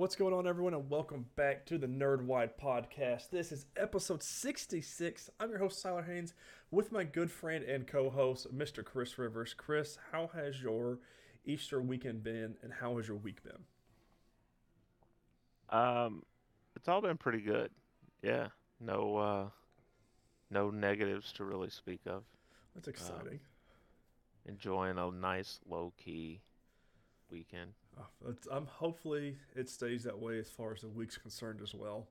What's going on, everyone, and welcome back to the Nerd Wide Podcast. This is episode 66. I'm your host, Tyler Haynes, with my good friend and co host, Mr. Chris Rivers. Chris, how has your Easter weekend been, and how has your week been? Um, it's all been pretty good. Yeah, no, uh, no negatives to really speak of. That's exciting. Enjoying a nice low key weekend. Oh, it's, I'm hopefully it stays that way as far as the week's concerned as well.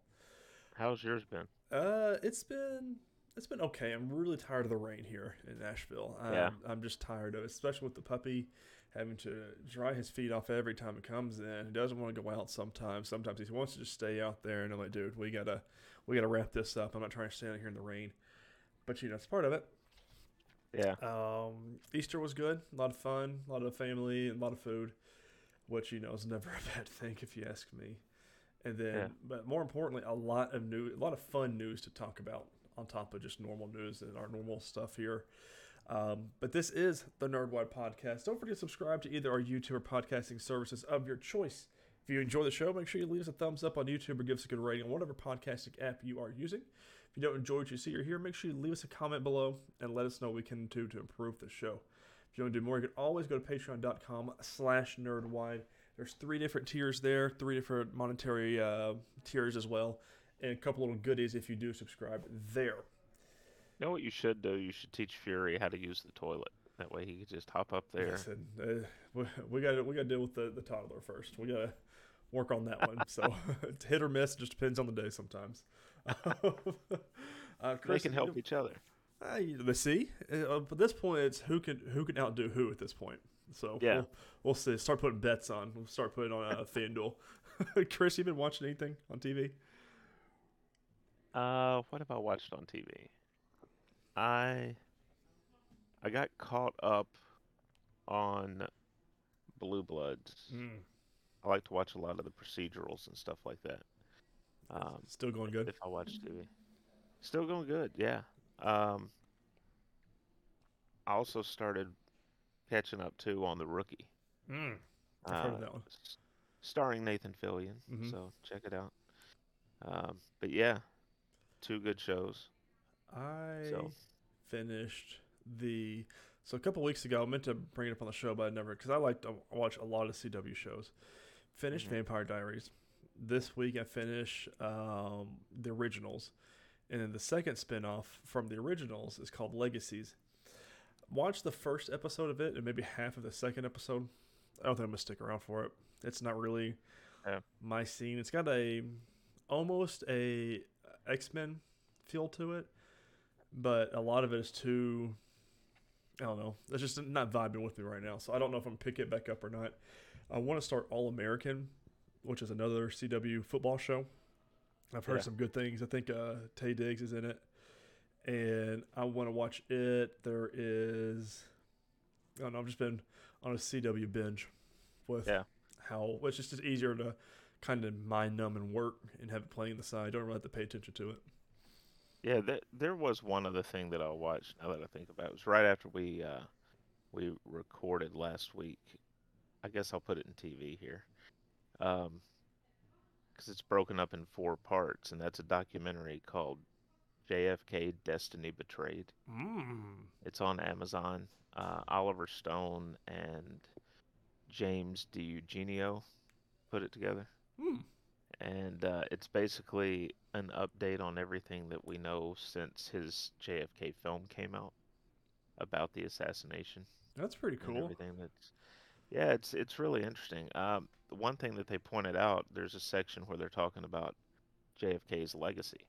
How's yours been? Uh, it's been it's been okay. I'm really tired of the rain here in Nashville. I'm, Yeah. I'm just tired of it, especially with the puppy having to dry his feet off every time it comes in. He doesn't want to go out sometimes. Sometimes he wants to just stay out there, and I'm like, dude, we gotta we gotta wrap this up. I'm not trying to stand out here in the rain, but you know, it's part of it. Yeah, Um, Easter was good, a lot of fun, a lot of family, a lot of food, which you know is never a bad thing if you ask me. And then, Yeah. but more importantly, a lot of new, a lot of fun news to talk about on top of just normal news and our normal stuff here. Um, but this is the Nerdwide Podcast. Don't forget to subscribe to either our YouTube or podcasting services of your choice. If you enjoy the show, make sure you leave us a thumbs up on YouTube or give us a good rating on whatever podcasting app you are using. If you don't enjoy what you see or hear, make sure you leave us a comment below and let us know what we can do to improve the show. If you want to do more, you can always go to patreon.com slash nerdwide. There's three different tiers there, three different monetary uh, tiers as well, and a couple little goodies if you do subscribe there. you know what you should do? You should teach Fury how to use the toilet. That way he could just hop up there. Listen, uh, we, we got we got to deal with the, the toddler first. We got to work on that one. So it's hit or miss. Just depends on the day sometimes. uh, They can help each other. Uh, let's see. Uh, at this point, it's who can who can outdo who at this point. So Yeah. we'll, we'll see. Start putting bets on. We'll start putting on uh, FanDuel. Chris, you been watching anything on TV? Uh, what have I watched on TV? I I got caught up on Blue Bloods. I like to watch a lot of the procedurals and stuff like that. Um, Still going good. if I watch TV. Still going good, yeah. Um, I also started catching up too on the rookie. Mm. I've heard of uh, that one. starring Nathan Fillion. Mhm. So check it out. Um, but yeah, two good shows. I So finished the so a couple weeks ago. I meant to bring it up on the show, but I never because I like to watch a lot of CW shows. Finished Mhm. Vampire Diaries. This week I finished um, the originals, and then the second spinoff from the originals is called Legacies. Watch the first episode of it and maybe half of the second episode. I don't think I'm gonna stick around for it. It's not really Yeah. my scene. It's got a almost a X Men feel to it, but a lot of it is too. I don't know. It's just not vibing with me right now. So I don't know if I'm gonna pick it back up or not. I want to start All American, which is another CW football show. I've heard Yeah. some good things. I think uh, Taye Diggs is in it, and I want to watch it. There is, I don't know. I've just been on a CW binge with Yeah. how it's just easier to kind of mind numb and work and have it playing the side. Don't really have to pay attention to it. yeah, there, there was one other thing that I watched. Now that I think about it, it was right after we uh, we recorded last week. I guess I'll put it in TV here, um, because it's broken up in four parts, and that's a documentary called JFK: Destiny Betrayed. Mm. It's on Amazon. Uh, Oliver Stone and James DiEugenio put it together. Mm. And uh, it's basically an update on everything that we know since his JFK film came out about the assassination That's pretty cool. everything that's yeah it's it's really interesting um, the one thing that they pointed out there's a section where they're talking about JFK's legacy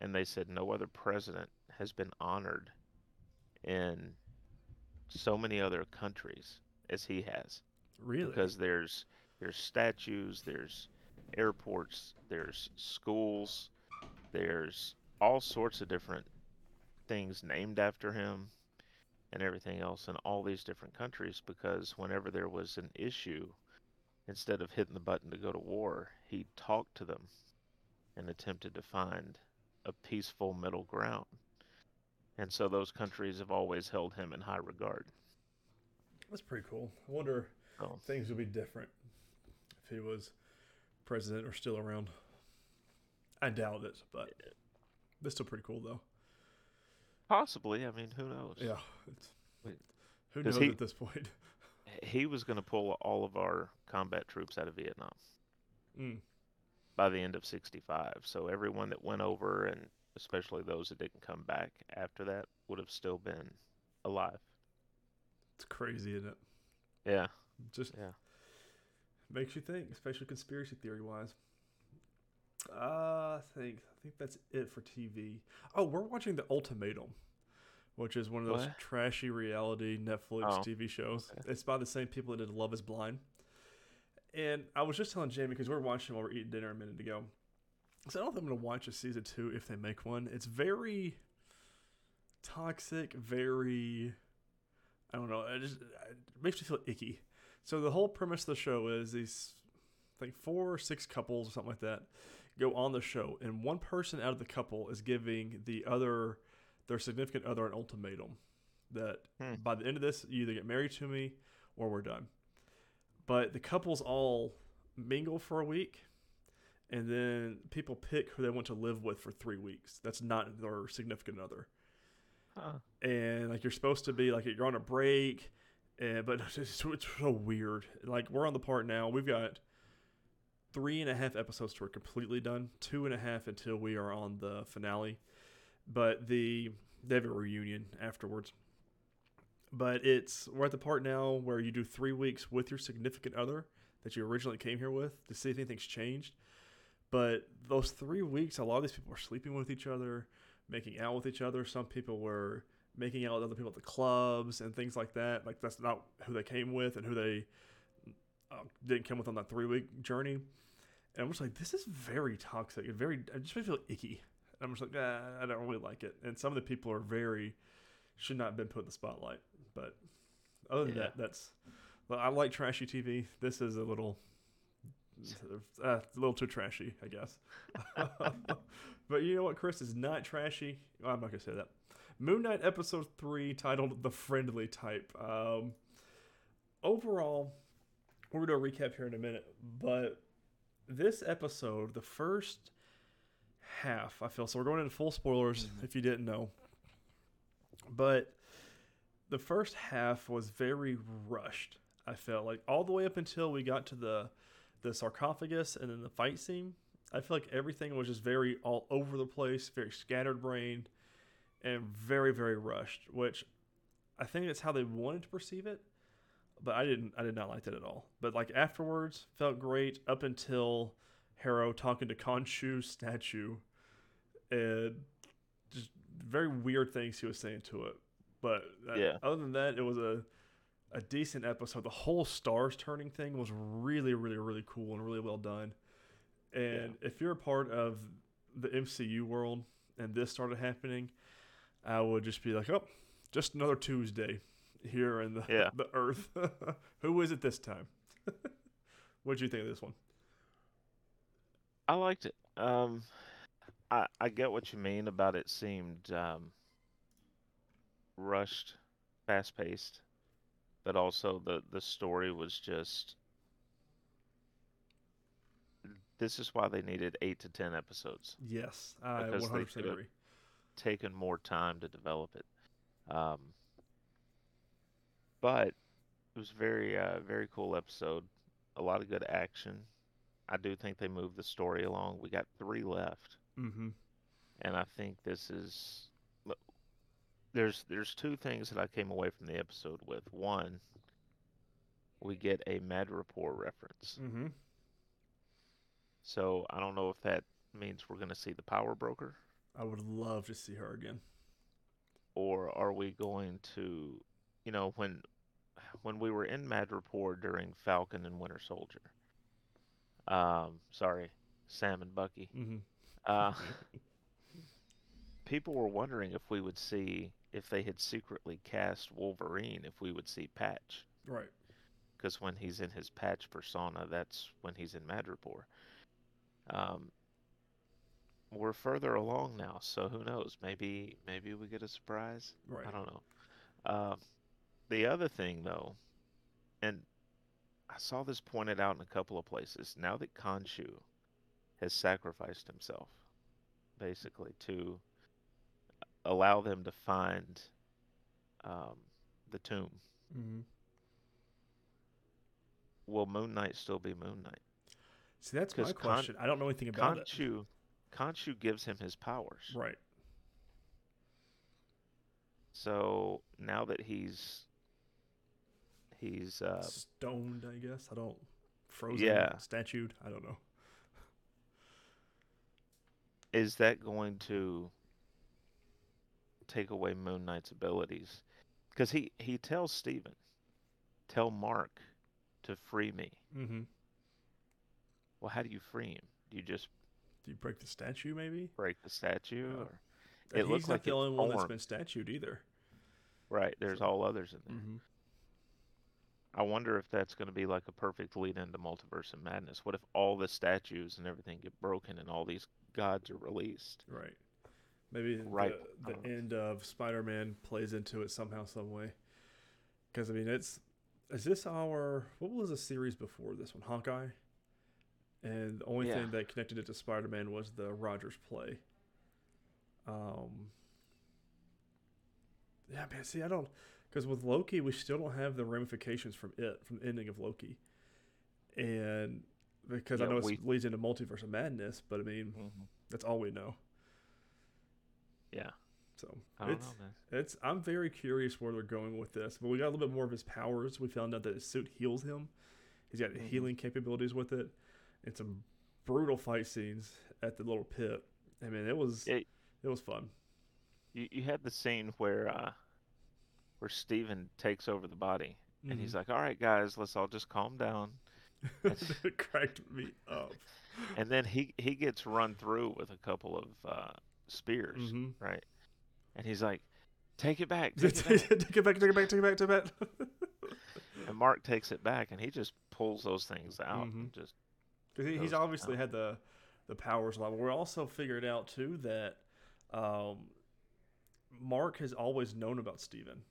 and they said no other president has been honored in so many other countries as he has Really? because there's there's statues, there's airports, there's schools, there's all sorts of different things named after him and everything else in all these different countries because whenever there was an issue instead of hitting the button to go to war, he talked to them and attempted to find a peaceful middle ground. And so those countries have always held him in high regard. That's pretty cool. I wonder if things would be different if he was president or still around. I doubt it, but it's still pretty cool though. Possibly. I mean, who knows? Yeah, who knows he- at this point? He was going to pull all of our combat troops out of Vietnam Mm. by the end of 65. So everyone that went over, and especially those that didn't come back after that, would have still been alive. It's crazy, isn't it? Yeah. Just Yeah. makes you think, especially conspiracy theory wise. Uh, I think I think that's it for TV. Oh, we're watching The Ultimatum, which is one of those What? trashy reality Netflix Oh, TV shows. okay. It's by the same people that did Love Is Blind. And I was just telling Jamie because we were watching while we are eating dinner a minute ago. So I don't think I'm gonna watch a season two if they make one. It's very toxic, very I don't know. It just it makes me feel icky. So the whole premise of the show is these, I think four or six couples or something like that, go on the show, and one person out of the couple is giving the other, their significant other, an ultimatum that Hmm. by the end of this, you either get married to me or we're done. But the couples all mingle for a week, and then people pick who they want to live with for three weeks. That's not their significant other Huh. and like you're supposed to be like you're on a break and but it's, it's so weird like we're on the part now we've got three and a half episodes to we're completely done two and a half until we are on the finale but the they have a reunion afterwards but it's we're at the part now where you do three weeks with your significant other that you originally came here with to see if anything's changed but those three weeks a lot of these people are sleeping with each other making out with each other. Some people were making out with other people at the clubs and things like that. Like that's not who they came with and who they uh, didn't come with on that three week journey. And I'm just like, this is very toxic and very. I just feel icky. And I'm just like, nah, I don't really like it. And some of the people are very should not have been put in the spotlight. But other than Yeah. that, that's. Well, I like trashy TV. This is a little. Uh, a little too trashy, I guess. but you know what, Chris is not trashy. Well, I'm not gonna say that. Moon Knight episode three, titled "The Friendly Type." Um, overall, we're gonna do a recap here in a minute, but this episode, the first half, I feel so. We're going into full spoilers Mhm. if you didn't know, but the first half was very rushed. I felt like all the way up until we got to the the sarcophagus and then the fight scene. I feel like everything was just very all over the place, very scattered brained, and very very rushed. Which I think that's how they wanted to perceive it, but I didn't. I did not like that at all. But like afterwards, felt great up until Harrow talking to Khonshu's statue, and just very weird things he was saying to it. But that- Yeah. other than that, it was a a decent episode. The whole stars turning thing was really, really, really cool and really well done. And if you're a part of the MCU world and this started happening, I would just be like, oh, just another Tuesday here in the Yeah. the Earth. Who is it this time? What'd you think of this one? I liked it. Um, I I get what you mean about it seemed um, rushed, fast paced, but also the the story was just. This is why they needed eight to ten episodes. Yes, I Because they 100% could've- agree. Taken more time to develop it, um, but it was very uh, very cool episode. A lot of good action. I do think they moved the story along. We got three left. Mm-hmm. and I think this is there's there's two things that I came away from the episode with. One, we get a Madripoor reference. Mm-hmm. So I don't know if that means we're going to see the Power Broker, I would love to see her again. or are we going to, you know, when when we were in Madripoor during Falcon and Winter Soldier. Um, sorry, Sam and Bucky. Mm-hmm. Uh, people were wondering if we would see if they had secretly cast Wolverine, if we would see Patch, Right. because when he's in his Patch persona, that's when he's in Madripoor. Um, we're further along now, so who knows? Maybe maybe we get a surprise. Right. I don't know. Uh, the other thing, though, and I saw this pointed out in a couple of places. Now that Khonshu has sacrificed himself, basically, to allow them to find um, the tomb, Mm-hmm. will Moon Knight still be Moon Knight? See, that's my question. I don't know anything about it. Khonshu, Khonshu gives him his powers. Right. So now that he's he's uh, Stoned, I guess. I don't. Frozen. Yeah. Statued. I don't know. is that going to take away Moon Knight's abilities? Because he he tells Steven, tell Mark to free me. Mm-hmm. Well, how do you free him? Do you just Do you break the statue, maybe? break the statue? Yeah. Or it looks not like the only one that's been statued either. right? There's all others in there. Mm-hmm. I wonder if that's going to be like a perfect lead into Multiverse of Madness. What if all the statues and everything get broken and all these gods are released? Right. Maybe Right. the, the end of Spider-Man plays into it somehow, some way. Because I mean, it's is this our what was the series before this one? Hawkeye. And the only Yeah. thing that connected it to Spider-Man was the Rogers play. Um. Yeah, man. See, I don't because with Loki, we still don't have the ramifications from it from the ending of Loki, and because I know it leads into Multiverse of Madness, but I mean Mm-hmm. that's all we know. Yeah, So I don't it's know, man. it's I'm very curious where they're going with this. But we got a little bit more of his powers. We found out that his suit heals him. He's got Mhm. healing capabilities with it, and some brutal fight scenes at the little pit. I mean, it was It- it was fun. You you had the scene where uh, where Steven takes over the body and he's like, "All right, guys, let's all just calm down." Mm-hmm. it cracked me up. And then he he gets run through with a couple of uh, spears, Mhm. right? And he's like, "Take it back, take take it back." it back, take it back, take it back, take it back. and Mark takes it back, and he just pulls those things out. Mhm. And just he, he's obviously out. had the the powers a lot. We're also figured out too that um, Mark has always known about Steven,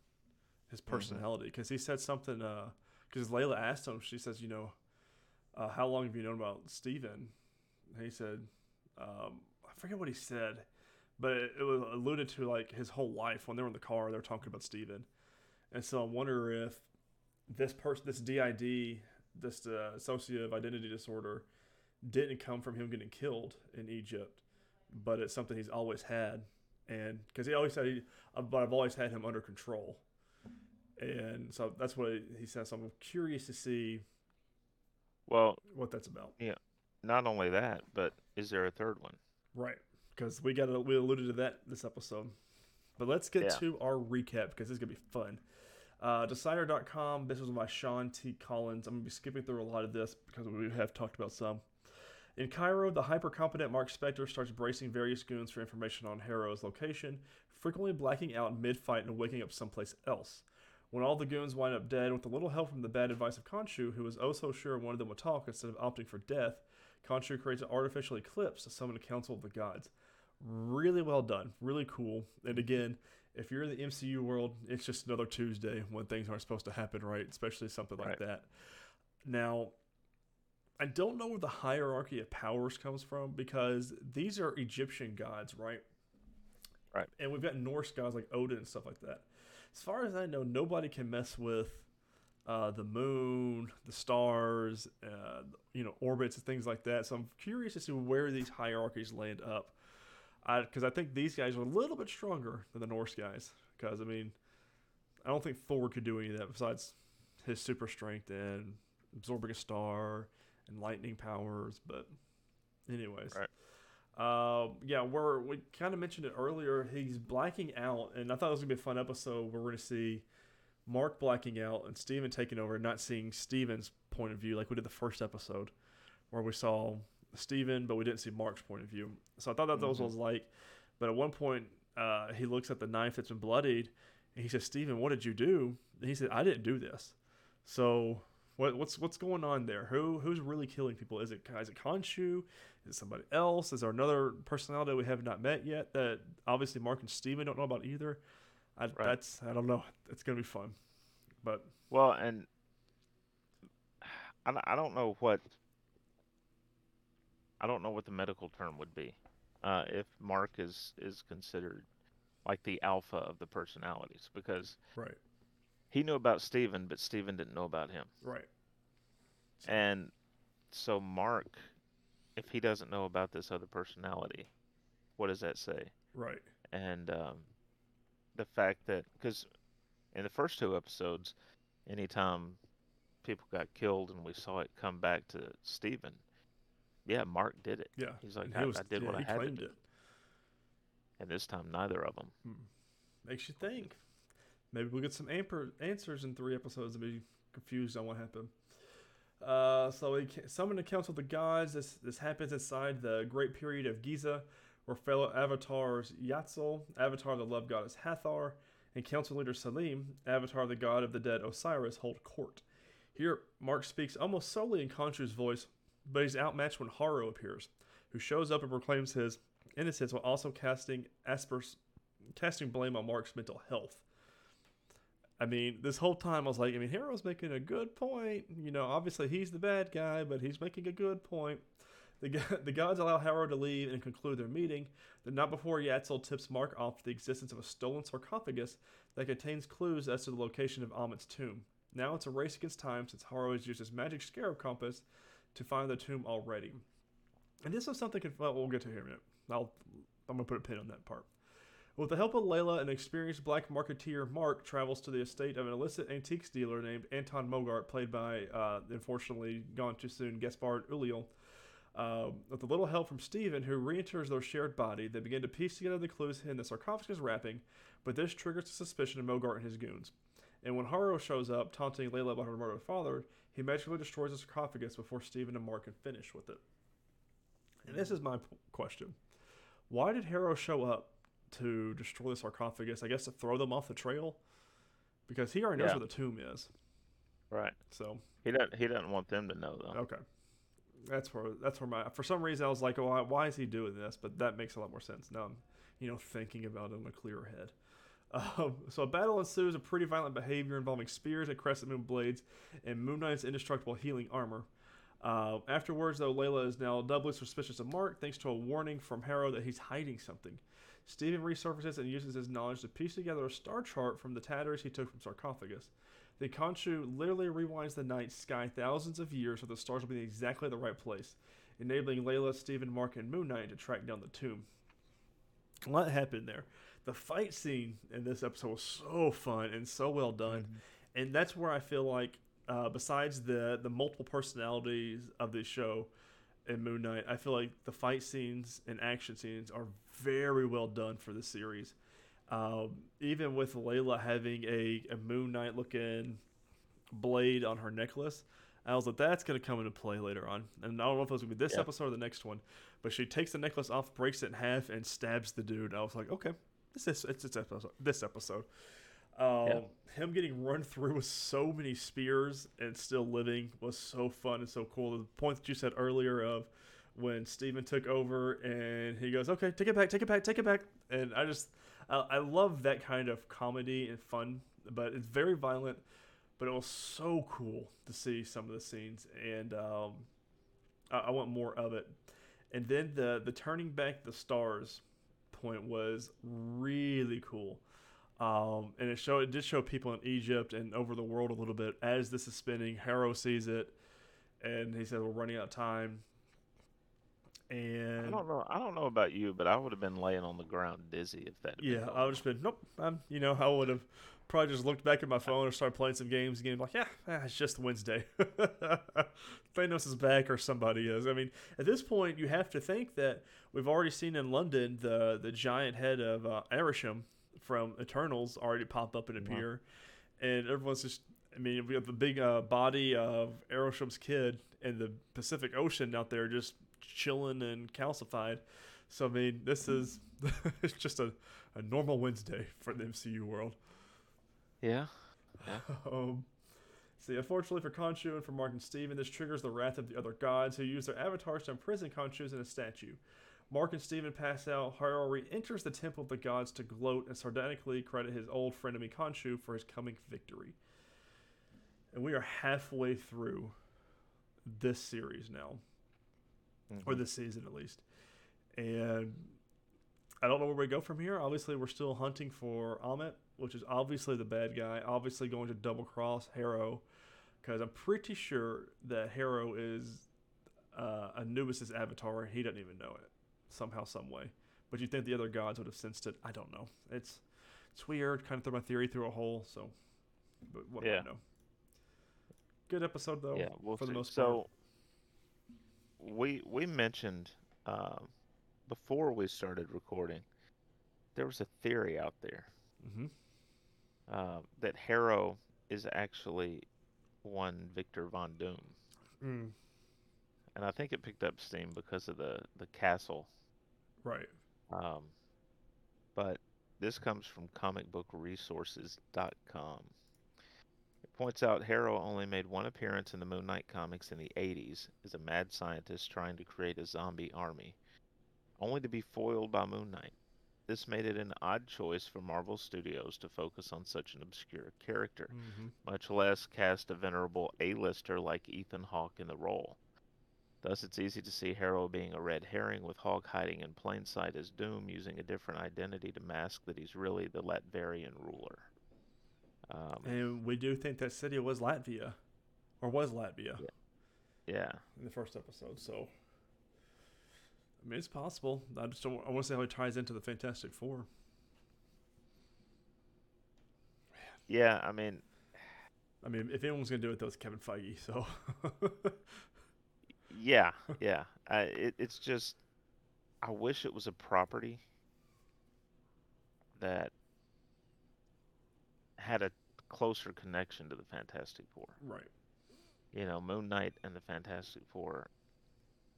his personality, because he said something. Because Layla asked him, she says, "You know, uh, how long have you known about Steven?" And he said, um, "I forget what he said." But it, it was alluded to like his whole life when they were in the car, they were talking about Steven. And so I wonder if this person, this DID, this uh, associative identity disorder, didn't come from him getting killed in Egypt, but it's something he's always had, and because he always said, he, "But I've always had him under control," and so that's what he says. So I'm curious to see well, what that's about. Yeah. Not only that, but is there a third one? Right, because we got we alluded to that this episode. But let's get Yeah. to our recap because this is gonna be fun. Uh, Decider.com. This was by Sean T. Collins. I'm gonna be skipping through a lot of this because we have talked about some. In Cairo, the hyper competent Mark Spector starts bracing various goons for information on Harrow's location, frequently blacking out mid fight and waking up someplace else. When all the goons wind up dead, with a little help from the bad advice of Khonshu, who was oh so sure one of them would talk instead of opting for death, Khonshu creates an artificial eclipse to summon a council of the gods. Really well done, really cool. And again, if you're in the MCU world, it's just another Tuesday when things aren't supposed to happen, right? Especially something like Right. that. Now, I don't know where the hierarchy of powers comes from because these are Egyptian gods, right? Right. And we've got Norse gods like Odin and stuff like that. As far as I know, nobody can mess with uh, the moon, the stars, uh, you know, orbits and things like that. So I'm curious to see where these hierarchies land up. Because I, think these guys are a little bit stronger than the Norse guys. Because, I mean, I don't think Thor could do any of that besides his super strength and absorbing a star and lightning powers. But, anyways. Right. Um, yeah, we're, we kind of mentioned it earlier. He's blacking out, and I thought it was going to be a fun episode where we're to see Mark blacking out and Steven taking over, and not seeing Steven's point of view like we did the first episode, where we saw Steven, but we didn't see Mark's point of view. So I thought that, that was what it was like. But at one point, uh, he looks at the knife that's been bloodied, and he says, "Steven, what did you do?" And he said, "I didn't do this." So what, what's what's going on there? Who who's really killing people? Is it is it Khonshu? Is it somebody else? Is there another personality we have not met yet that obviously Mark and Steven don't know about either? I, That's I don't know. It's gonna be fun, but Well, and I, I don't know what I don't know what the medical term would be. Uh, if Mark is is considered like the alpha of the personalities because Right. he knew about Steven, but Steven didn't know about him. Right. And so Mark, if he doesn't know about this other personality, what does that say? Right. And um, the fact that because in the first two episodes, anytime people got killed and we saw it come back to Steven, yeah, Mark did it. Yeah. He's like, I, was- I did yeah, what I had to do. it. And this time, neither of them. Hmm. Makes you think. Maybe we'll get some amper- answers in three episodes and be confused on what happened. Uh, so he ca- summon the Council of the Gods. This this happens inside the Great Period of Giza, where fellow avatars Yatzil, avatar of the love goddess Hathor, and Council leader Selim, avatar of the god of the dead Osiris, hold court. Here, Mark speaks almost solely in Khonshu's voice, but he's outmatched when Harrow appears, who shows up and proclaims his innocence while also casting aspers casting blame on Mark's mental health. I mean, this whole time I was like, I mean, Hero's making a good point. You know, obviously he's the bad guy, but he's making a good point. The, the gods allow Harrow to leave and conclude their meeting, but not before Yatzil tips Mark off the existence of a stolen sarcophagus that contains clues as to the location of Ammit's tomb. Now it's a race against time since Harrow has used his magic scarab compass to find the tomb already. And this is something well, we'll get to here in a minute. I'll, I'm going to put a pin on that part. With the help of Layla, an experienced black marketeer, Mark travels to the estate of an illicit antiques dealer named Anton Mogart, played by, uh, unfortunately, gone too soon, Gaspard Ulliel. Uh, with a little help from Steven, who re enters their shared body, they begin to piece together the clues in the sarcophagus wrapping, but this triggers the suspicion of Mogart and his goons. And when Harrow shows up, taunting Layla about her murdered father, he magically destroys the sarcophagus before Steven and Mark can finish with it. And this is my p- question. Why did Harrow show up to destroy the sarcophagus? I guess to throw them off the trail? Because he already knows Yeah. where the tomb is. Right. So, He doesn't. He doesn't want them to know though. okay. That's where that's where my for some reason I was like, oh, why, why is he doing this? But that makes a lot more sense now. I'm, you know, thinking about it in a clearer head. Um, so a battle ensues of pretty violent behavior involving spears and crescent moon blades and Moon Knight's indestructible healing armor. Uh, afterwards, though, Layla is now doubly suspicious of Mark thanks to a warning from Harrow that he's hiding something. Steven resurfaces and uses his knowledge to piece together a star chart from the tatters he took from sarcophagus. The Khonshu literally rewinds the night sky thousands of years so the stars will be in exactly the right place, enabling Layla, Steven, Mark, and Moon Knight to track down the tomb. A lot happened there. The fight scene in this episode was so fun and so well done, and that's where I feel like, uh, besides the the multiple personalities of this show in Moon Knight, I feel like the fight scenes and action scenes are very well done for this series. Um, even with Layla having a, a Moon Knight looking blade on her necklace, I was like, that's going to come into play later on. And I don't know if it was going to be this Yeah. episode or the next one, but she takes the necklace off, breaks it in half, and stabs the dude. I was like, okay, this it's this episode. This episode. Um, Yeah. Him getting run through with so many spears and still living was so fun and so cool. The point that you said earlier of when Steven took over and he goes, okay, take it back, take it back, take it back. And I just, I, I love that kind of comedy and fun, but it's very violent. But it was so cool to see some of the scenes, and um, I, I want more of it. And then the the turning back the stars point was really cool. Um, and it showed it did show people in Egypt and over the world a little bit as this is spinning. Harrow sees it, and he said, "We're running out of time." And I don't know. I don't know about you, but I would have been laying on the ground dizzy if that. had been yeah, I would just been nope. I'm you know I would have probably just looked back at my phone or started playing some games again. Like yeah, ah, it's just Wednesday. Thanos is back or somebody is. I mean, at this point, you have to think that we've already seen in London the the giant head of uh, from Eternals already pop up and appear, and everyone's just. I mean, we have the big uh, body of Arishem's kid in the Pacific Ocean out there, just chilling and calcified. So I mean, this is it's just a, a normal Wednesday for the MCU world. Yeah. Um, see, unfortunately for Khonshu and for Mark and Steven, this triggers the wrath of the other gods who use their avatars to imprison Khonshu's in a statue. Mark and Steven pass out. Harrow re-enters the temple of the gods to gloat and sardonically credit his old frenemy Khonshu for his coming victory. And we are halfway through this series now, or Mhm. this season at least. And I don't know where we go from here. Obviously, we're still hunting for Ammit, which is obviously the bad guy. Obviously, going to double cross Harrow, because I'm pretty sure that Harrow is uh, Anubis's avatar. and He doesn't even know it somehow, some way. But you think the other gods would have sensed it? I don't know. It's it's weird. Kind of threw my theory through a hole. So, but what do I know? Good episode though. yeah, we'll for the see. most part. so we we mentioned um, before we started recording, there was a theory out there hmm uh, that Harrow is actually one Victor Von Doom, Mm, and I think it picked up steam because of the the castle. Right. Um, but this comes from comicbookresources.com. It points out Harrow only made one appearance in the Moon Knight comics in the 80s as a mad scientist trying to create a zombie army, only to be foiled by Moon Knight. This made it an odd choice for Marvel Studios to focus on such an obscure character, hmm much less cast a venerable A-lister like Ethan Hawke in the role. Thus, it's easy to see Harrow being a red herring, with Hawke hiding in plain sight as Doom, using a different identity to mask that he's really the Latverian ruler. Um, And we do think that city was Latvia, or was Latvia yeah, in the first episode. So, I mean, it's possible. I just don't. I want to see how it ties into the Fantastic Four. yeah. I mean, I mean, if anyone's gonna do it, though, it's Kevin Feige. So, yeah, yeah. I, it, it's just, I wish it was a property that had a closer connection to the Fantastic Four. right. you know, Moon Knight and the Fantastic Four.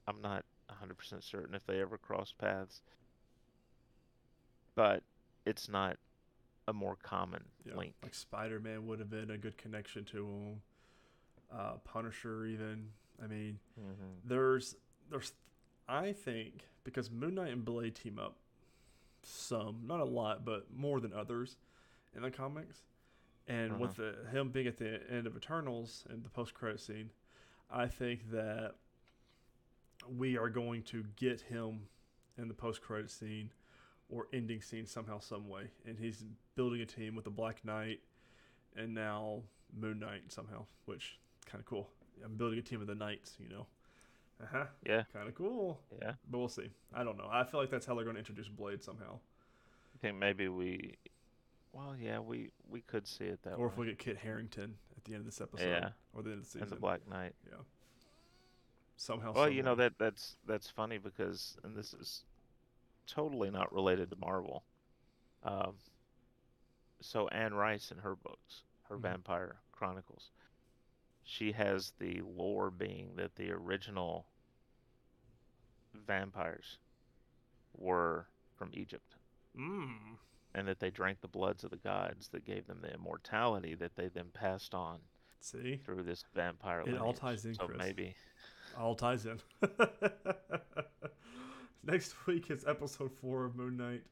I'm not 100% certain if they ever crossed paths, but it's not a more common Yeah. link. Like Spider Man would have been a good connection to him. Uh, Punisher, even. I mean, hmm there's there's I think because Moon Knight and Blade team up some, not a lot, but more than others in the comics. And with the, him being at the end of Eternals and the post credit scene, I think that we are going to get him in the post credit scene or ending scene somehow, some way. And he's building a team with the Black Knight and now Moon Knight somehow, which kind of cool. I'm building a team of the Knights, you know. Uh huh. Yeah, Kind of cool. yeah. But we'll see. I don't know. I feel like that's how they're going to introduce Blade somehow. I think maybe we, well, yeah, we we could see it that or way. if we get Kit Harington at the end of this episode. Yeah. Or the end of the season. and the Black Knight. Yeah. Somehow. Well, you know that that's that's funny because, and this is totally not related to Marvel. Um, so Anne Rice in her books, her Mhm. Vampire Chronicles, she has the lore being that the original vampires were from Egypt, Mm. and that they drank the bloods of the gods that gave them the immortality that they then passed on See? through this vampire. It all ties in, so Chris. maybe All ties in. Next week is episode four of Moon Knight.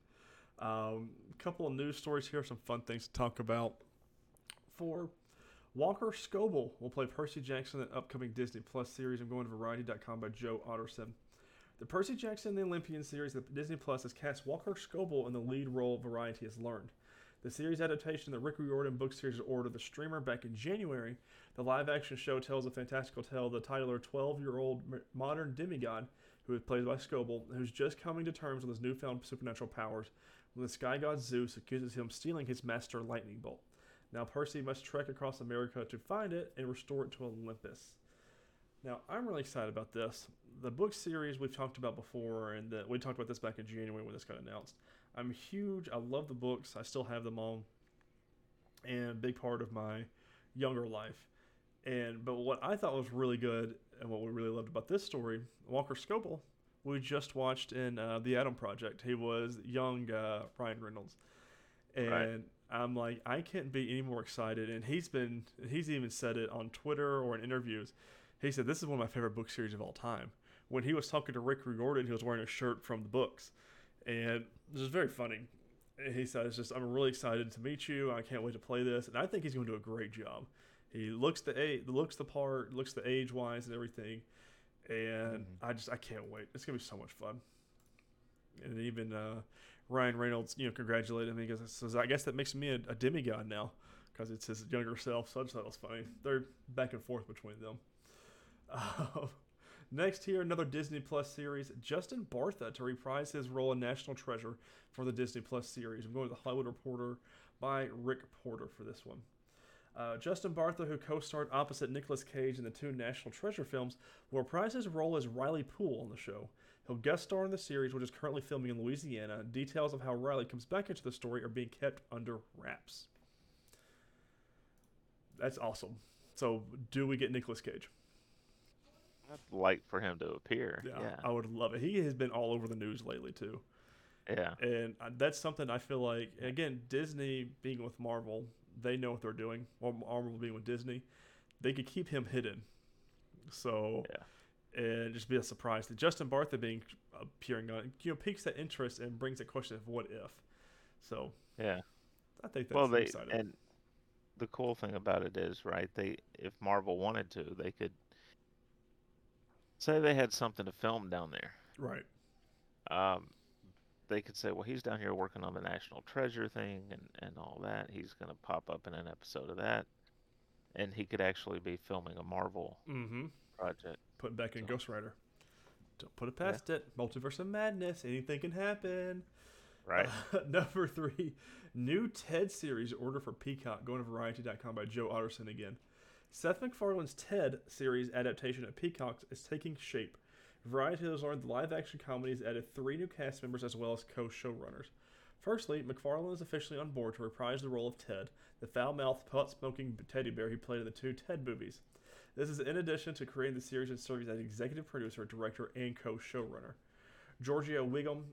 Um, couple of news stories here, some fun things to talk about. For Walker Scobell will play Percy Jackson in the upcoming Disney Plus series. I'm going to Variety.com by Joe Otterson. The Percy Jackson the Olympian series that Disney Plus has cast Walker Scobell in the lead role. Variety has learned. The series adaptation of the Rick Riordan book series ordered the streamer back in January the live action show tells a fantastical tale of the titular 12 year old modern demigod, who is played by Scobell, who's just coming to terms with his newfound supernatural powers when the sky god Zeus accuses him of stealing his master lightning bolt. Now Percy must trek across America to find it and restore it to Olympus. Now I'm really excited about this. The book series we've talked about before, and the, we talked about this back in January when this got announced. I'm huge. I love the books. I still have them all, and a big part of my younger life. And but what I thought was really good and what we really loved about this story, Walker Scobell, we just watched in uh, the Adam Project. He was young uh, Ryan Reynolds, and Right. I'm like, I can't be any more excited. And he's been, he's even said it on Twitter or in interviews. He said this is one of my favorite book series of all time. When he was talking to Rick Riordan, he was wearing a shirt from the books, and it was very funny. And he said, "It's just I'm really excited to meet you. I can't wait to play this, and I think he's going to do a great job." He looks the age, looks the part, looks the age wise and everything, and Mhm. I just I can't wait. It's gonna be so much fun. And even uh, Ryan Reynolds, you know, congratulated me because says I guess that makes me a, a demigod now because it's his younger self. So I just thought it was funny. They're back and forth between them. Uh, next here, another Disney Plus series. Justin Bartha to reprise his role in National Treasure for the Disney Plus series. I'm going to the Hollywood Reporter by Rick Porter for this one. Uh, Justin Bartha, who co-starred opposite Nicolas Cage in the two National Treasure films, will reprise his role as Riley Poole on the show. He'll guest star in the series, which is currently filming in Louisiana. Details of how Riley comes back into the story are being kept under wraps. That's awesome. So, do we get Nicolas Cage? I'd like for him to appear. Yeah, Yeah. I would love it. He has been all over the news lately too, Yeah. and uh, that's something I feel like. Again, Disney being with Marvel, they know what they're doing. Or Marvel being with Disney, they could keep him hidden. So, Yeah. And just be a surprise. That Justin Bartha being appearing on, you know, piques that interest and brings the question of what if. So, Yeah. I think that's well, they exciting. and the cool thing about it is, right? They if Marvel wanted to, they could say they had something to film down there. right. Um, they could say, well, he's down here working on the National Treasure thing and and all that. He's gonna pop up in an episode of that, and he could actually be filming a Marvel Mm-hmm. project. Put back in So- Ghost Rider. Don't put it past it. Multiverse of Madness. Anything can happen. Right. Uh, number three, new Ted series order for Peacock, going to Variety.com by Joe Otterson again. Seth MacFarlane's Ted series adaptation at Peacock is taking shape. Variety has learned the live action comedy has added three new cast members as well as co showrunners. Firstly, MacFarlane is officially on board to reprise the role of Ted, the foul mouthed, pot smoking teddy bear he played in the two Ted movies. This is in addition to creating the series and serving as executive producer, director, and co showrunner. Giorgia Whigham,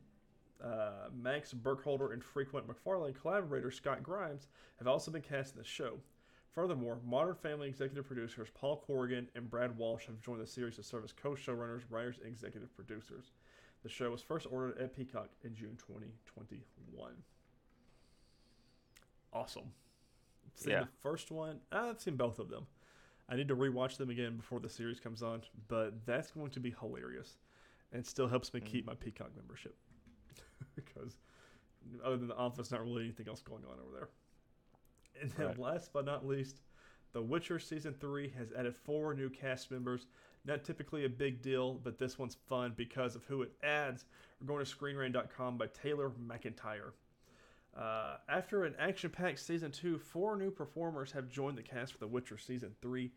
uh, Max Burkholder, and frequent MacFarlane collaborator Scott Grimes have also been cast in the show. Furthermore, Modern Family executive producers Paul Corrigan and Brad Walsh have joined the series to serve as co showrunners, writers, and executive producers. The show was first ordered at Peacock in June 2021. Awesome. Seen Yeah. the first one. I've seen both of them. I need to rewatch them again before the series comes on, but that's going to be hilarious and still helps me hmm. keep my Peacock membership because other than the office, not really anything else going on over there. And then Right. last but not least, The Witcher season three has added four new cast members. Not typically a big deal, but this one's fun because of who it adds. We're going to screenrant.com by Taylor McIntyre. Uh, after an action-packed season two, four new performers have joined the cast for The Witcher season three.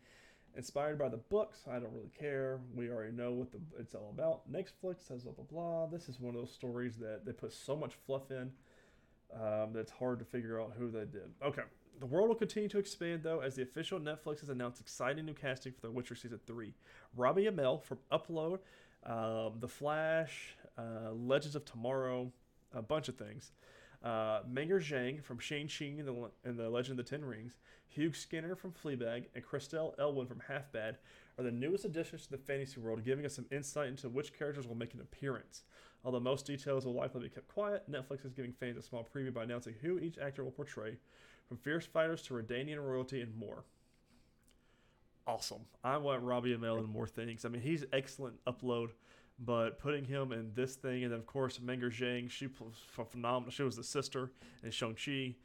Inspired by the books, I don't really care. We already know what the, it's all about. Netflix says blah blah blah. This is one of those stories that they put so much fluff in um, that it's hard to figure out who they did. Okay, the world will continue to expand though as the official Netflix has announced exciting new casting for The Witcher season three. Robbie Amell from Upload, um, The Flash, uh, Legends of Tomorrow, a bunch of things. Uh, Meng'er Zhang from Shang-Chi and the, and the Legend of the Ten Rings, Hugh Skinner from Fleabag, and Christelle Elwin from Half Bad are the newest additions to the fantasy world, giving us some insight into which characters will make an appearance. Although most details will likely be kept quiet, Netflix is giving fans a small preview by announcing who each actor will portray, from fierce fighters to Redanian royalty and more. Awesome. I want Robbie Amell in more things. I mean, he's excellent upload, but putting him in this thing, and then of course Meng'er Zhang, she was phenomenal. She was the sister in Shang Chi,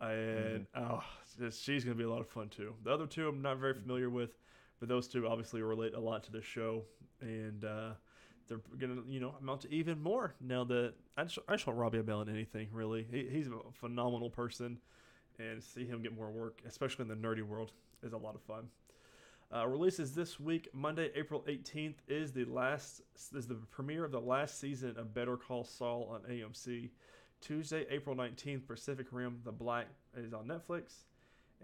and oh, she's gonna be a lot of fun too. The other two I'm not very familiar with, but those two obviously relate a lot to the show, and uh, they're gonna you know amount to even more now that I just I just want Robbie Bell in anything really. He, he's a phenomenal person, and see him get more work, especially in the nerdy world, is a lot of fun. Uh, releases this week, Monday, April 18th, is the last is the premiere of the last season of Better Call Saul on AMC. Tuesday, April 19th, Pacific Rim: The Black is on Netflix,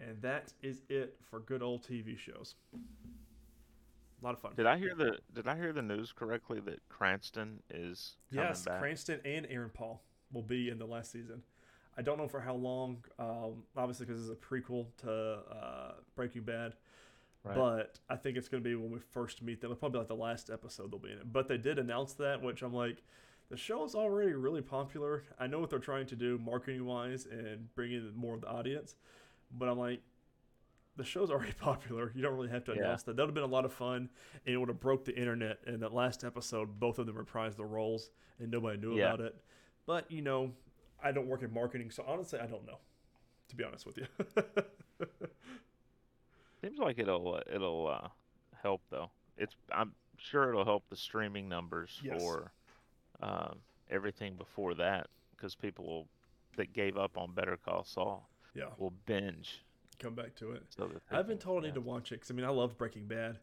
and that is it for good old TV shows. A lot of fun. Did I hear the Did I hear the news correctly that Cranston is Yes, back? Cranston and Aaron Paul will be in the last season. I don't know for how long. Um, obviously, because it's a prequel to uh, Breaking Bad. Right. But I think it's going to be when we first meet them. It'll probably like the last episode they'll be in it. But they did announce that, which I'm like, the show is already really popular. I know what they're trying to do marketing wise and bring in more of the audience. But I'm like, the show's already popular. You don't really have to Yeah. announce that. That would have been a lot of fun, and it would have broke the internet. And that last episode, both of them reprised the roles, and nobody knew Yeah. about it. But you know, I don't work in marketing, so honestly, I don't know. To be honest with you. Seems like it'll uh, it'll uh, help though. It's I'm sure it'll help the streaming numbers Yes. for um, everything before that because people will, that gave up on Better Call Saul yeah, will binge. come back to it. So I've been told I need to watch it because I mean I love Breaking Bad,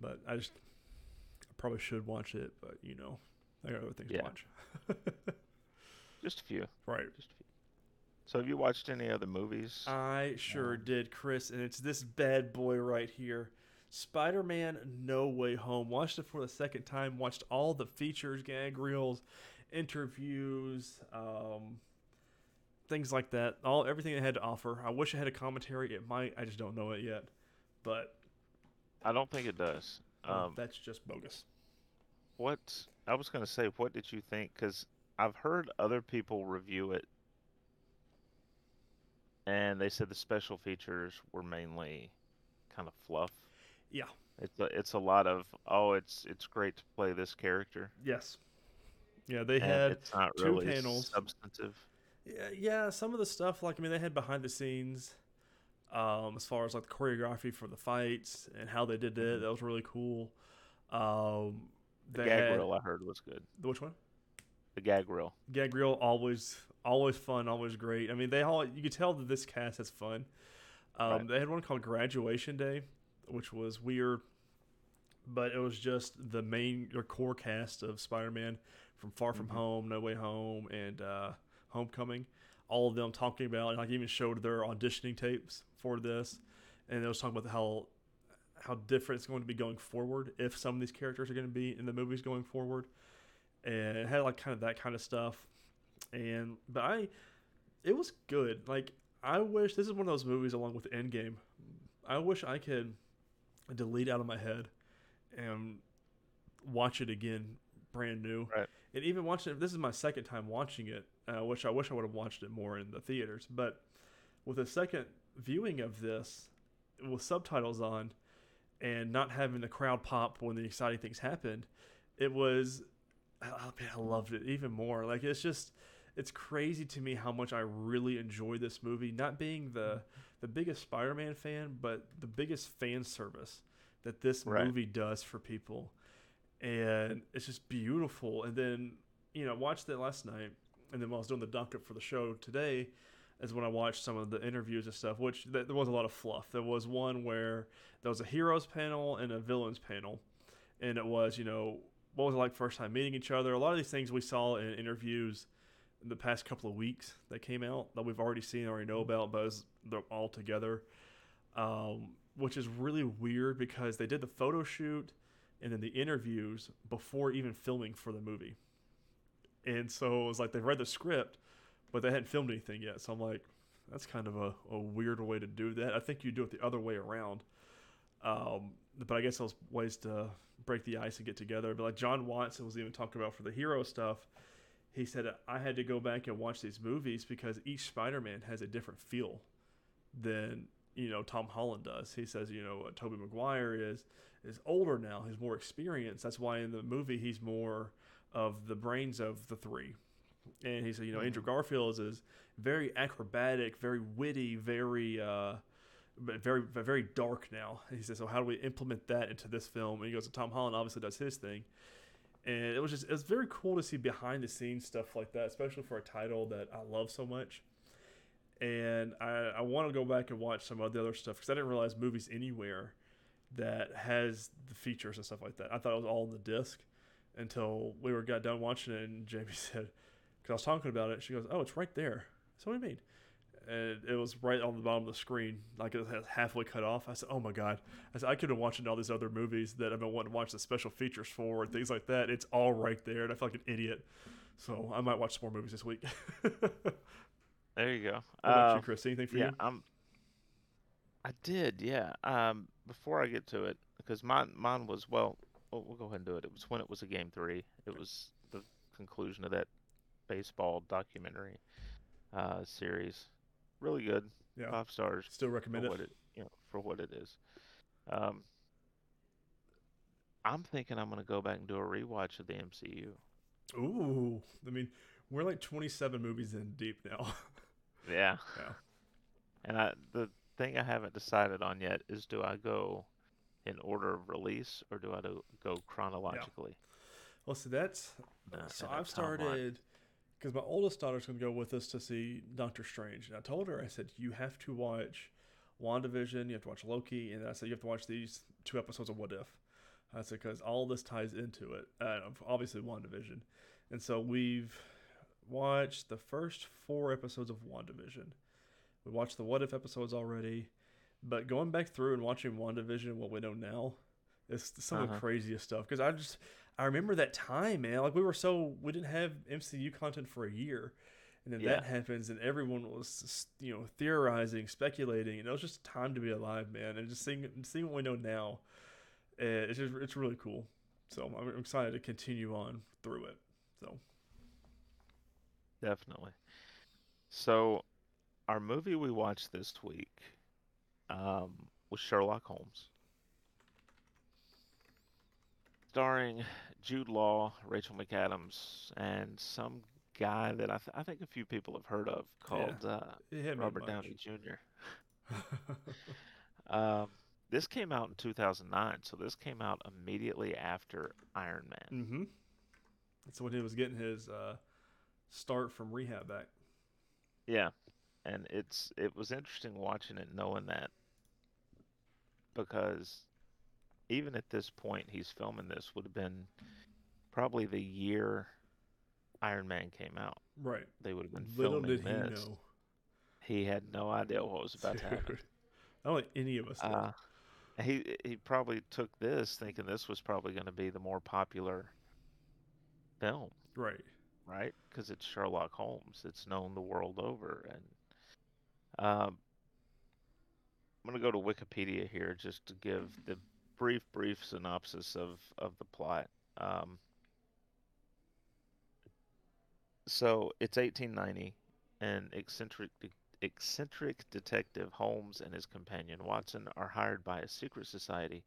but I just I probably should watch it. But you know, I got other things Yeah. to watch. just a few, right. just a few. So have you watched any other movies? I sure did, Chris, and it's this bad boy right here. Spider-Man: No Way Home. Watched it for the second time. Watched all the features, gag reels, interviews, um, things like that. All everything it had to offer. I wish it had a commentary. It might. I just don't know it yet. But I don't think it does. uh, Um, that's just bogus. what I was gonna say, what did you think? Because I've heard other people review it, and they said the special features were mainly kind of fluff. Yeah. It's a, it's a lot of oh, it's it's great to play this character. Yes. Yeah, they and had it's not two really panels. substantive. Yeah, yeah, some of the stuff like I mean they had behind the scenes um as far as like the choreography for the fights and how they did it. Mhm. That was really cool. Um The gag had, reel I heard was good. which one? The gag reel. Gag reel always always fun, always great. I mean they all you could tell that this cast has fun. Um Right. they had one called Graduation Day, which was weird, but it was just the main your core cast of Spider-Man from Far From Mhm. Home, No Way Home, and uh, Homecoming. All of them talking about, and like even showed their auditioning tapes for this, and it was talking about how how different it's going to be going forward if some of these characters are going to be in the movies going forward, and it had like kind of that kind of stuff, and but I, it was good. Like I wish this is one of those movies along with Endgame. I wish I could delete out of my head and watch it again brand new. Right. And even watching it, this is my second time watching it, uh, which I wish I would have watched it more in the theaters. But with a second viewing of this with subtitles on and not having the crowd pop when the exciting things happened, it was, man, I loved it even more. Like, it's just, it's crazy to me how much I really enjoy this movie. Not being the, mm-hmm. the biggest Spider Man fan, but the biggest fan service that this Right. movie does for people and it's just beautiful. And then you know, I watched that last night, and then while I was doing the docket for the show today, is when I watched some of the interviews and stuff. Which th- there was a lot of fluff. There was one where there was a heroes panel and a villains panel, and it was you know what was it like first time meeting each other. A lot of these things we saw in interviews in the past couple of weeks that came out that we've already seen, already know about, but they're all together. Um, which is really weird because they did the photo shoot and then the interviews before even filming for the movie. And so it was like they read the script, but they hadn't filmed anything yet. So I'm like, that's kind of a, a weird way to do that. I think you do it the other way around. Um, but I guess those ways to break the ice and get together. But like John Watson was even talking about for the hero stuff, he said I had to go back and watch these movies because each Spider-Man has a different feel than you know Tom Holland does. He says you know uh, Tobey Maguire is is older now. He's more experienced. That's why in the movie he's more of the brains of the three. And he said, you know, Andrew Garfield is, is very acrobatic, very witty, very, uh, very, very dark now. And he says, so how do we implement that into this film? And he goes, to Tom Holland obviously does his thing. And it was just, it was very cool to see behind the scenes stuff like that, especially for a title that I love so much. And I, I want to go back and watch some of the other stuff because I didn't realize Movies Anywhere that has the features and stuff like that. I thought it was all in the disc until we were got done watching it, and Jamie said, because I was talking about it, she goes, "Oh, it's right there." So what do you mean? And it was right on the bottom of the screen, like it was halfway cut off. I said, "Oh my god!" I said, "I could have watching all these other movies that I've been wanting to watch the special features for and things like that. It's all right there, and I feel like an idiot." So I might watch some more movies this week. There you go. about Uh, you, Chris? Anything for yeah, you? I'm. I did, yeah. Um, before I get to it, because mine, mine was well. We'll, we'll go ahead and do it. It was when it was a game three. It was the conclusion of that baseball documentary uh, series. Really good. Yeah, Five stars. still recommend it. what it, you know, for what it is. Um, I'm thinking I'm gonna go back and do a rewatch of the MCU. Ooh, I mean, we're like 27 movies in deep now. Yeah. Yeah. And I the thing I haven't decided on yet is do I go in order of release or do I do, go chronologically? well, so that's Uh, so I've started because my oldest daughter's going to go with us to see Doctor Strange, and I told her I said you have to watch WandaVision, you have to watch Loki, and I said you have to watch these two episodes of What If. I said because all this ties into it. Uh, obviously, WandaVision, and so we've watched the first four episodes of WandaVision. We watched the What If episodes already, but going back through and watching WandaVision, what we know now, is some of the Uh-huh. craziest stuff. Because I just I remember that time, man. Like we were so we didn't have MCU content for a year, and then that happens, and everyone was you know theorizing, speculating, and it was just time to be alive, man. And just seeing seeing what we know now, uh, it's just it's really cool. So I'm excited to continue on through it. So Definitely. So, our movie we watched this week um, was Sherlock Holmes, starring Jude Law, Rachel McAdams, and some guy that I, th- I think a few people have heard of called uh, hit me Robert. Downey Jr. Um, this came out in 2009, so this came out immediately after Iron Man. mm-hmm. That's when he was getting his uh, start from rehab back. Yeah, and it's it was interesting watching it, knowing that because even at this point, he's filming this would have been probably the year Iron Man came out. Right. They would have been Little filming did he this. know. He had no idea what was about to happen. Dude. I don't think any of us. Uh, he he probably took this thinking this was probably going to be the more popular film, right. right? Because it's Sherlock Holmes. It's known the world over, and um, I'm going to go to Wikipedia here just to give the brief, brief synopsis of of the plot. Um, so it's 1890, and eccentric eccentric detective Holmes and his companion Watson are hired by a secret society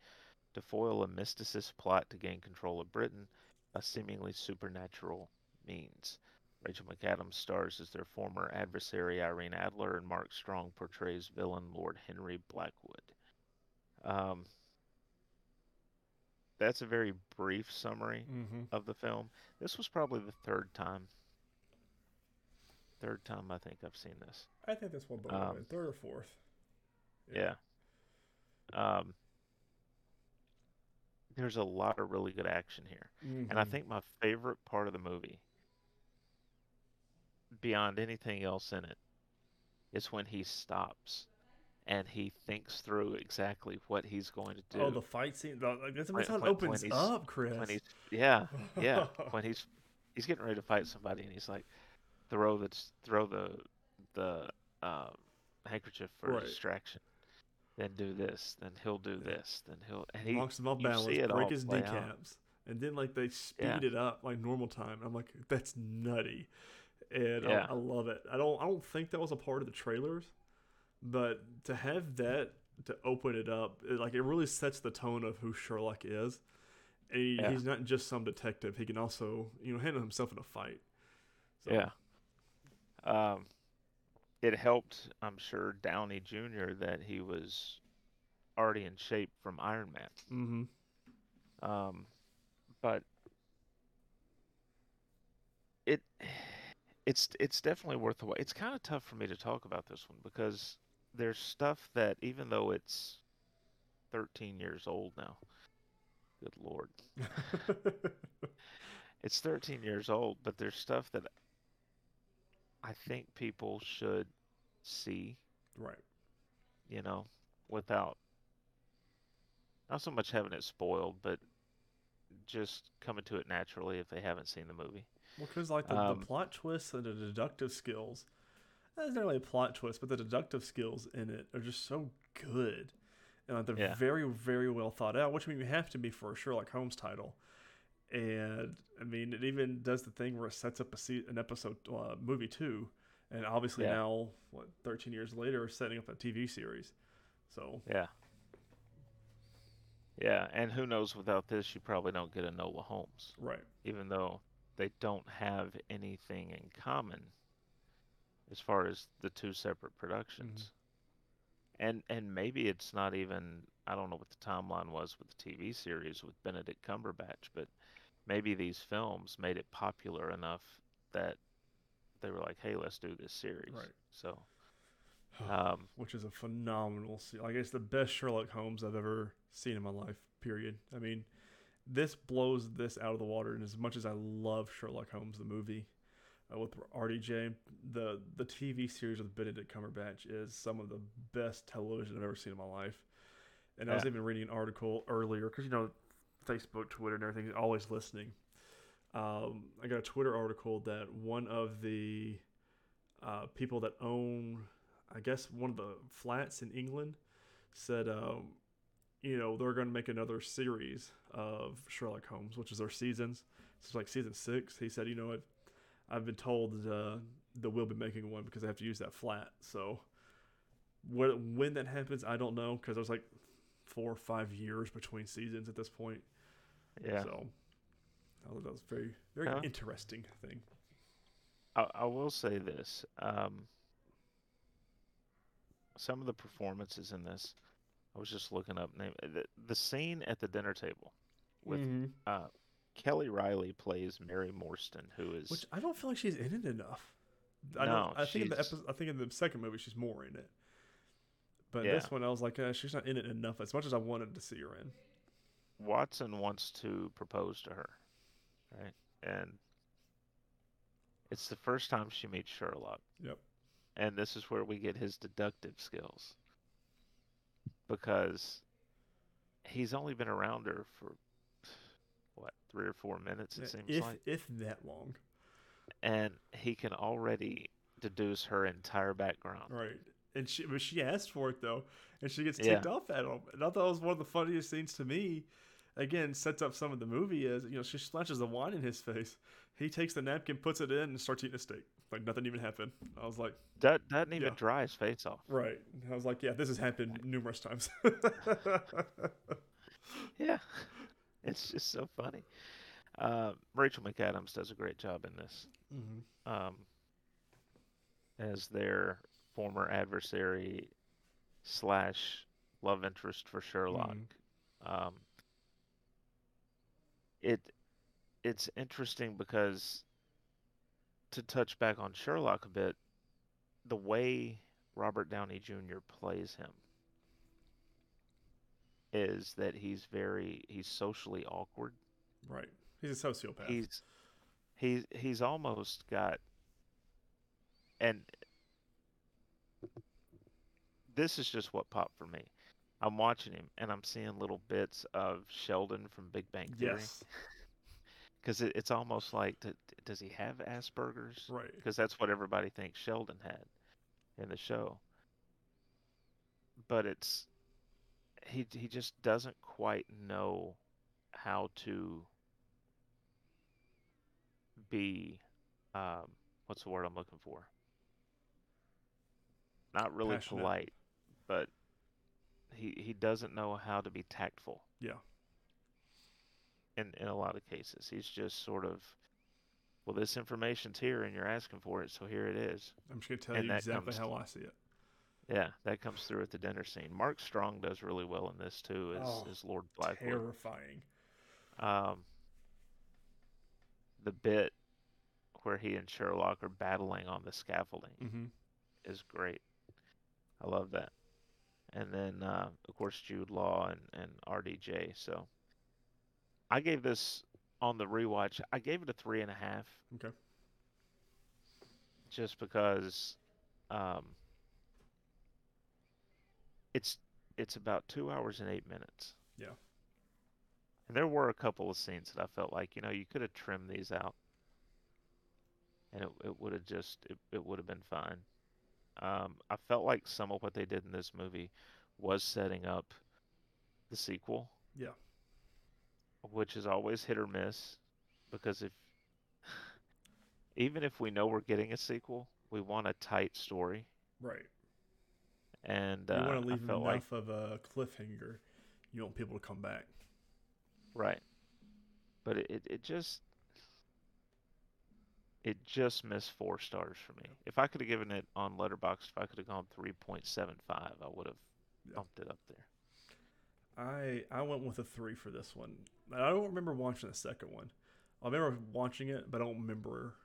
to foil a mysticist plot to gain control of Britain, a seemingly supernatural means. Rachel McAdams stars as their former adversary Irene Adler, and Mark Strong portrays villain Lord Henry Blackwood. Um, that's a very brief summary Mm-hmm. of the film. This was probably the third time. Third time I think I've seen this. I think that's what both Um, third or fourth. Yeah. Um, there's a lot of really good action here. And I Mhm. think my favorite part of the movie, beyond anything else in it, is when he stops and he thinks through exactly what he's going to do. Oh, the fight scene. Like, that's, that's how it opens up, Chris. yeah, yeah, when he's he's getting ready to fight somebody and he's like throw the throw the the um, handkerchief for Right. distraction. Then do this. Then he'll do Yeah. this. Then he'll and he knocks him off balance, break his play out. kneecaps, and then like they speed Yeah. it up like normal time. I'm like, that's nutty, and Yeah. I, I love it. I don't I don't think that was a part of the trailers, but to have that to open it up, it, like it really sets the tone of who Sherlock is. And he, Yeah. he's not just some detective; he can also you know handle himself in a fight. So, Yeah. Um, it helped, I'm sure, Downey Jr. that he was already in shape from Iron Man. Mm-hmm. Um, but it it's it's definitely worth the wait. It's kind of tough for me to talk about this one because there's stuff that even though it's 13 years old now, good lord, it's 13 years old, but there's stuff that I think people should see, right. you know, without not so much having it spoiled, but just coming to it naturally if they haven't seen the movie. Well, because like the, Um, the plot twists and the deductive skills, that's not really a plot twist, but the deductive skills in it are just so good, and they're Yeah. very, very well thought out. Which I mean, you have to be for a Sherlock Holmes title, and I mean, it even does the thing where it sets up a se- an episode uh, movie two, and obviously Yeah. now what thirteen years later, setting up a TV series. So Yeah. Yeah, and who knows without this you probably don't get a Enola Holmes, right, even though they don't have anything in common as far as the two separate productions. And and maybe it's not even I don't know what the timeline was with the TV series with Benedict Cumberbatch, but maybe these films made it popular enough that they were like, "Hey, let's do this series." Right. So, um, which is a phenomenal. series. like it's the best Sherlock Holmes I've ever seen in my life. Period. I mean, this blows this out of the water. And as much as I love Sherlock Holmes the movie uh, with RDJ, the the TV series with Benedict Cumberbatch is some of the best television I've ever seen in my life. And I was even reading an article earlier because you know Facebook, Twitter, and everything is always listening. Um, I got a Twitter article that one of the uh, people that own, I guess, one of the flats in England said, um, you know, they're going to make another series of Sherlock Holmes, which is their seasons. It's like season six. He said, you know, I've, I've been told uh, that we'll be making one because I have to use that flat. So what, when that happens, I don't know because there's like four or five years between seasons at this point. yeah. So I thought that was very, very Yeah. interesting thing. I, I will say this. Um, some of the performances in this, I was just looking up name the, the scene at the dinner table with Mhm. uh, Kelly Reilly plays Mary Morstan, who is Which I don't feel like she's in it enough. I No. I think in the episode, I think in the second movie she's more in it. But Yeah. this one, I was like, uh, she's not in it enough. As much as I wanted to see her in. Watson wants to propose to her, right? And it's the first time she meets Sherlock. Yep. And this is where we get his deductive skills. Because he's only been around her for what, three or four minutes it seems if like. if that long, And he can already deduce her entire background. right? And she, but she asked for it though, and she gets Yeah. ticked off at him. And I thought it was one of the funniest scenes to me. Again, sets up some of the movie as you know she splashes the wine in his face. He takes the napkin, puts it in, and starts eating a steak like nothing even happened. I was like, That doesn't even Yeah. dry his face off. right. I was like, yeah, this has happened numerous times. Yeah. It's just so funny. Uh, Rachel McAdams does a great job in this. mm-hmm. um, as their former adversary slash love interest for Sherlock. Um, it it's interesting because to touch back on Sherlock a bit, the way Robert Downey Jr. plays him is that he's very he's socially awkward. Right. He's a sociopath. He's he's he's almost got and this is just what popped for me. I'm watching him and I'm seeing little bits of Sheldon from Big Bang Theory yes. because it, it's almost like d- does he have Asperger's? Right. Because that's what everybody thinks Sheldon had in the show. But it's he he just doesn't quite know how to be um what's the word I'm looking for? Not really Passionate. polite, but he he doesn't know how to be tactful Yeah. in in a lot of cases. He's just sort of well this information's here and you're asking for it, so here it is. I'm just gonna tell And you exactly how I see it. Yeah, that comes through at the dinner scene. Mark Strong does really well in this too, as, Oh, as Lord Blackwood. Terrifying. Um, the bit where he and Sherlock are battling on the scaffolding Mm-hmm. is great. I love that. And then, uh, of course, Jude Law and, and RDJ. So I gave this on the rewatch, I gave it a three and a half Okay. just because um, it's it's about two hours and eight minutes. Yeah. And there were a couple of scenes that I felt like, you know, you could have trimmed these out. And it, it would have just, it, it would have been fine. Um, I felt like some of what they did in this movie was setting up the sequel. Yeah. Which is always hit or miss. Because if, even if we know we're getting a sequel, we want a tight story. Right. And You uh, want to leave felt enough like of a cliffhanger. You want people to come back. right, but it, it, it just it just missed four stars for me. If I could have given it on Letterboxd, if I could have gone three point seven five, I would have Yeah. bumped it up there. I I went with a three for this one. I don't remember watching the second one. I remember watching it, but I don't remember.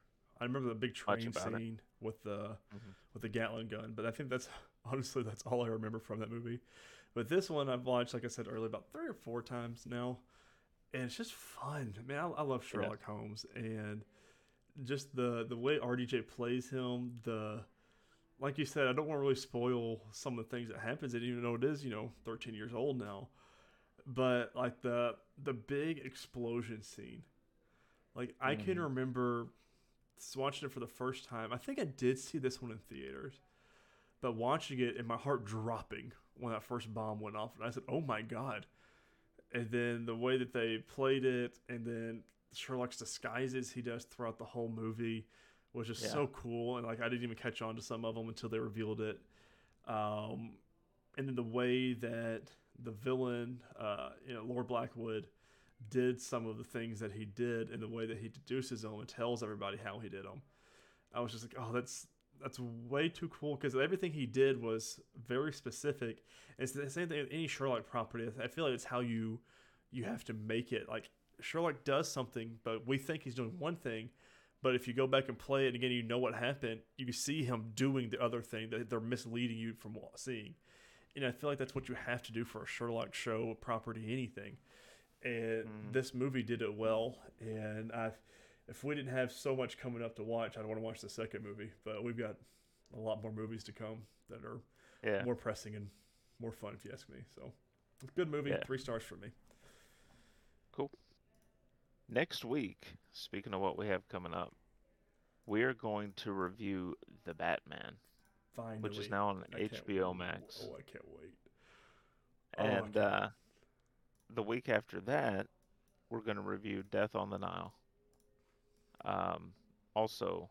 I remember the big train about it. scene with the Mhm. with the Gatling gun, but I think that's honestly that's all I remember from that movie. But this one I've watched, like I said earlier, about three or four times now, and it's just fun. Man, I, I love. Sherlock Holmes, and just the the way RDJ plays him. The like you said, I don't want to really spoil some of the things that happens, and even though it is you know 13 years old now, but like the the big explosion scene, like I can Mhm. remember watching it for the first time. I think I did see this one in theaters, but watching it and my heart dropping when that first bomb went off, and I said, "Oh my god!" And then the way that they played it, and then Sherlock's disguises he does throughout the whole movie was just Yeah. so cool. And like I didn't even catch on to some of them until they revealed it. Um, and then the way that the villain, uh, you know, Lord Blackwood, did some of the things that he did, and the way that he deduces them and tells everybody how he did them. I was just like, oh, that's that's way too cool because everything he did was very specific. It's the same thing with any Sherlock property. I feel like it's how you you have to make it. Like Sherlock does something, but we think he's doing one thing. But if you go back and play it again, you know what happened. You see him doing the other thing that they're misleading you from seeing. And I feel like that's what you have to do for a Sherlock show, property, anything. And Mhm. this movie did it well. And I, if we didn't have so much coming up to watch, I'd want to watch the second movie. But we've got a lot more movies to come that are Yeah. more pressing and more fun, if you ask me. So, good movie. Yeah. Three stars for me. Cool. Next week, speaking of what we have coming up, we are going to review The Batman, Finally, which is now on I HBO. Max. Oh, I can't wait. Oh, And can't uh, the week after that, we're going to review Death on the Nile. Um, also,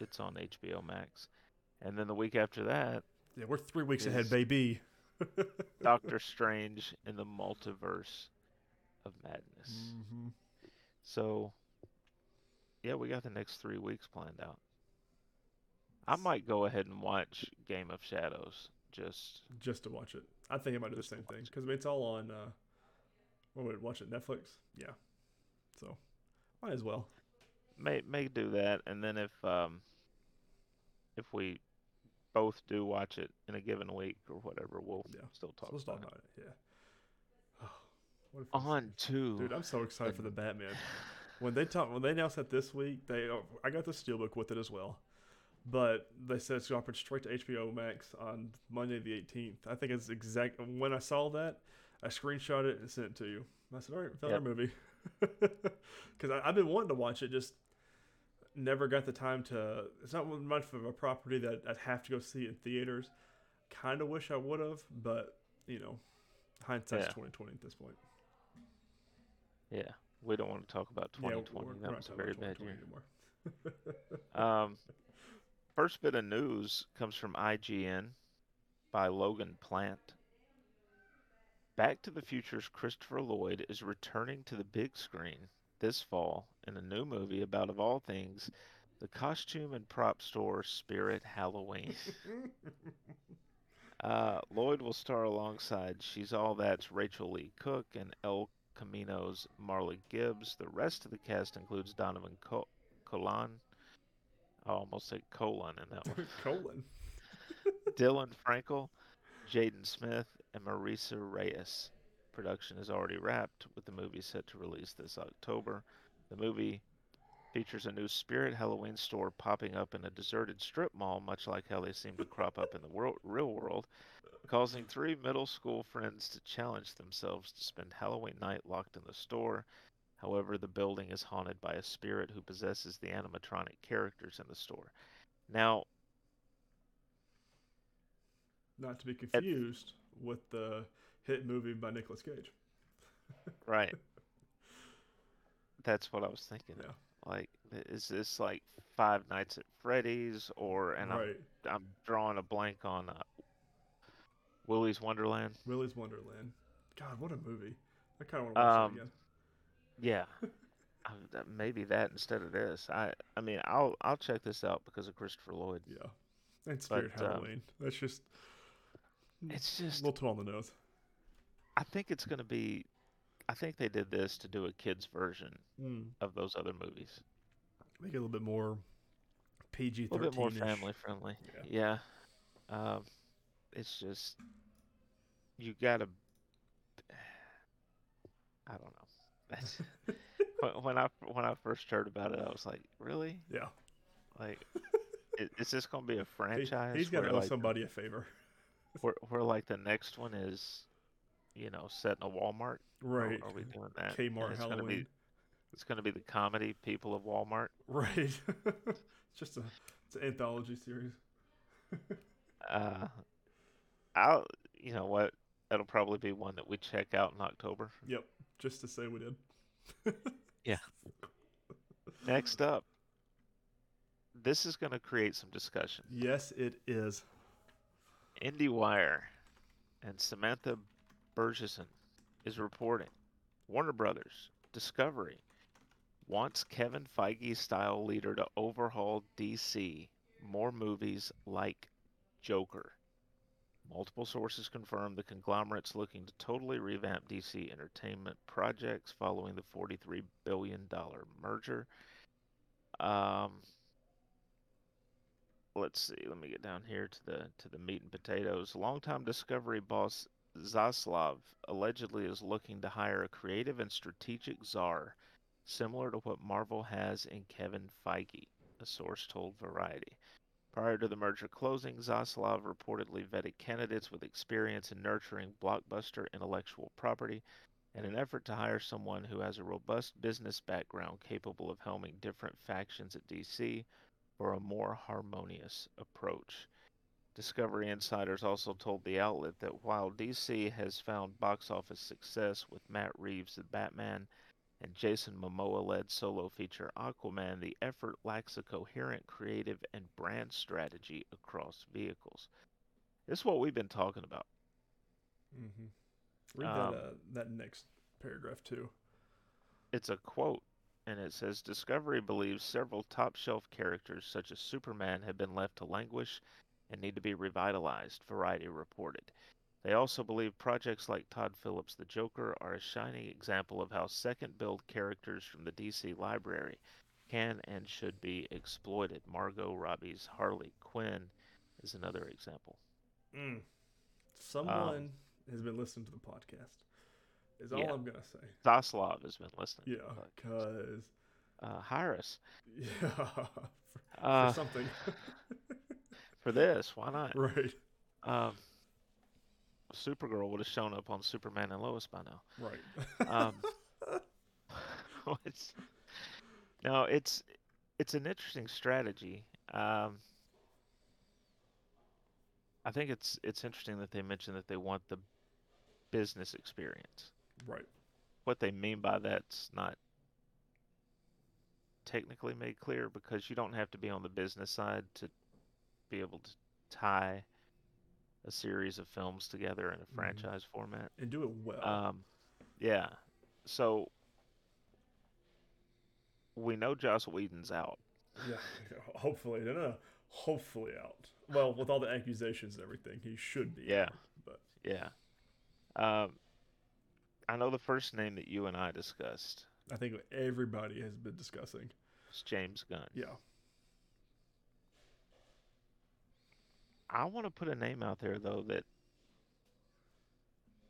it's on HBO Max. And then the week after that, Yeah, we're three weeks ahead, baby. Doctor Strange in the Multiverse of Madness. hmm So, yeah, we got the next three weeks planned out. I might go ahead and watch Game of Shadows. Just Just to watch it. I think I might do the same thing watch it. because it's all on. Uh, what would it, watch it? Netflix. Yeah. So, might as well. May may do that, and then if um if we both do watch it in a given week or whatever, we'll Yeah. still So talk talk about about it. Yeah. Oh, what if On to Dude, I'm so excited for the Batman. When they talk, when they announced that this week, they oh, I got the steelbook with it as well, but they said it's dropping straight to HBO Max on Monday the 18th. I think it's exact. When I saw that, I screenshot it and sent it to you. I said, "All right, found Yep. our movie," because I've been wanting to watch it, just never got the time to. It's not much of a property that I'd have to go see in theaters. Kind of wish I would have, but you know, hindsight's Yeah. 2020 at this point. yeah, we don't want to talk about 2020. we're- we're that was a very bad year. Um, first bit of news comes from IGN by Logan Plant. Back to the Future's Christopher Lloyd is returning to the big screen this fall in a new movie about, of all things, the costume and prop store Spirit Halloween. Uh, Lloyd will star alongside She's All That's Rachael Leigh Cook and El Camino's Marley Gibbs. The rest of the cast includes Donovan Col- Colan. I almost said Colon in that one. Colon. Dylan Frankel, Jaden Smith, and Marisa Reyes. Production is already wrapped, with the movie set to release this October. The movie features a new Spirit Halloween store popping up in a deserted strip mall, much like how they seem to crop up in the world, real world, causing three middle school friends to challenge themselves to spend Halloween night locked in the store. However, the building is haunted by a spirit who possesses the animatronic characters in the store. Now, Not to be confused with the hit movie by Nicolas Cage. right. That's what I was thinking. Yeah. Like, is this like Five Nights at Freddy's, or and right. I'm I'm drawing a blank on uh, Willy's Wonderland. Willy's Wonderland. God, what a movie! I kind of want to watch Um, it again. Yeah. Um, Maybe that instead of this. I I mean, I'll I'll check this out because of Christopher Lloyd. Yeah, and Spirit but, um, Halloween. That's just It's just a little too on the nose. I think it's gonna be. I think they did this to do a kids version Mm. of those other movies. Make it a little bit more PG A little bit more thirteen. family friendly. Yeah. Yeah. Um, it's just you gotta. I don't know. That's when I when I first heard about it, I was like, really? Yeah, Like, is this gonna be a franchise? he's got to owe like, somebody a favor. Where, where like the next one is, you know, set in a Walmart. Right. Are, we doing that? Kmart it's gonna be it's gonna be the comedy people of Walmart. Right. it's just a it's an anthology series. Uh, I'll you know what? That'll probably be one that we check out in October. Yep. Just to say we did. Yeah. Next up, this is gonna create some discussion. Yes, it is. IndieWire and Samantha Bergeson is reporting Warner Brothers Discovery wants Kevin Feige style leader to overhaul DC more movies like Joker. Multiple sources confirm the conglomerate's looking to totally revamp DC entertainment projects following the $43 billion merger. Um, let's see. Let me get down here to the to the meat and potatoes. Longtime Discovery boss Zaslav allegedly is looking to hire a creative and strategic czar, similar to what Marvel has in Kevin Feige. A source told Variety. Prior to the merger closing, Zaslav reportedly vetted candidates with experience in nurturing blockbuster intellectual property in an effort to hire someone who has a robust business background capable of helming different factions at DC for a more harmonious approach. Discovery insiders also told the outlet that while DC has found box office success with Matt Reeves' The Batman and Jason Momoa led solo feature Aquaman, the effort lacks a coherent creative and brand strategy across vehicles. This is what we've been talking about. Mm-hmm. Read Um, that uh, that next paragraph too. It's a quote, and it says Discovery believes several top shelf characters, such as Superman, have been left to languish and need to be revitalized, Variety reported. They also believe projects like Todd Phillips' The Joker are a shining example of how second build characters from the DC library can and should be exploited. Margot Robbie's Harley Quinn is another example. Mm. Someone has been listening to the podcast. Is all Um, yeah. I'm gonna say. Zaslav has been listening. Yeah, cause uh, hire us yeah, for, uh, for something. for this. Why not? right, Um, Supergirl would have shown up on Superman and Lois by now. right. Um, it's, no, it's it's an interesting strategy. Um, I think it's it's interesting that they mentioned that they want the business experience. right. What they mean by that's not technically made clear because you don't have to be on the business side to be able to tie a series of films together in a Mhm. franchise format. And do it well. Um, yeah. So we know Joss Whedon's out. yeah, hopefully, no, no, hopefully out. Well, with all the accusations and everything, he should be. Yeah. out, but Yeah. Um, I know the first name that you and I discussed I think everybody has been discussing. was James Gunn. Yeah, I want to put a name out there though that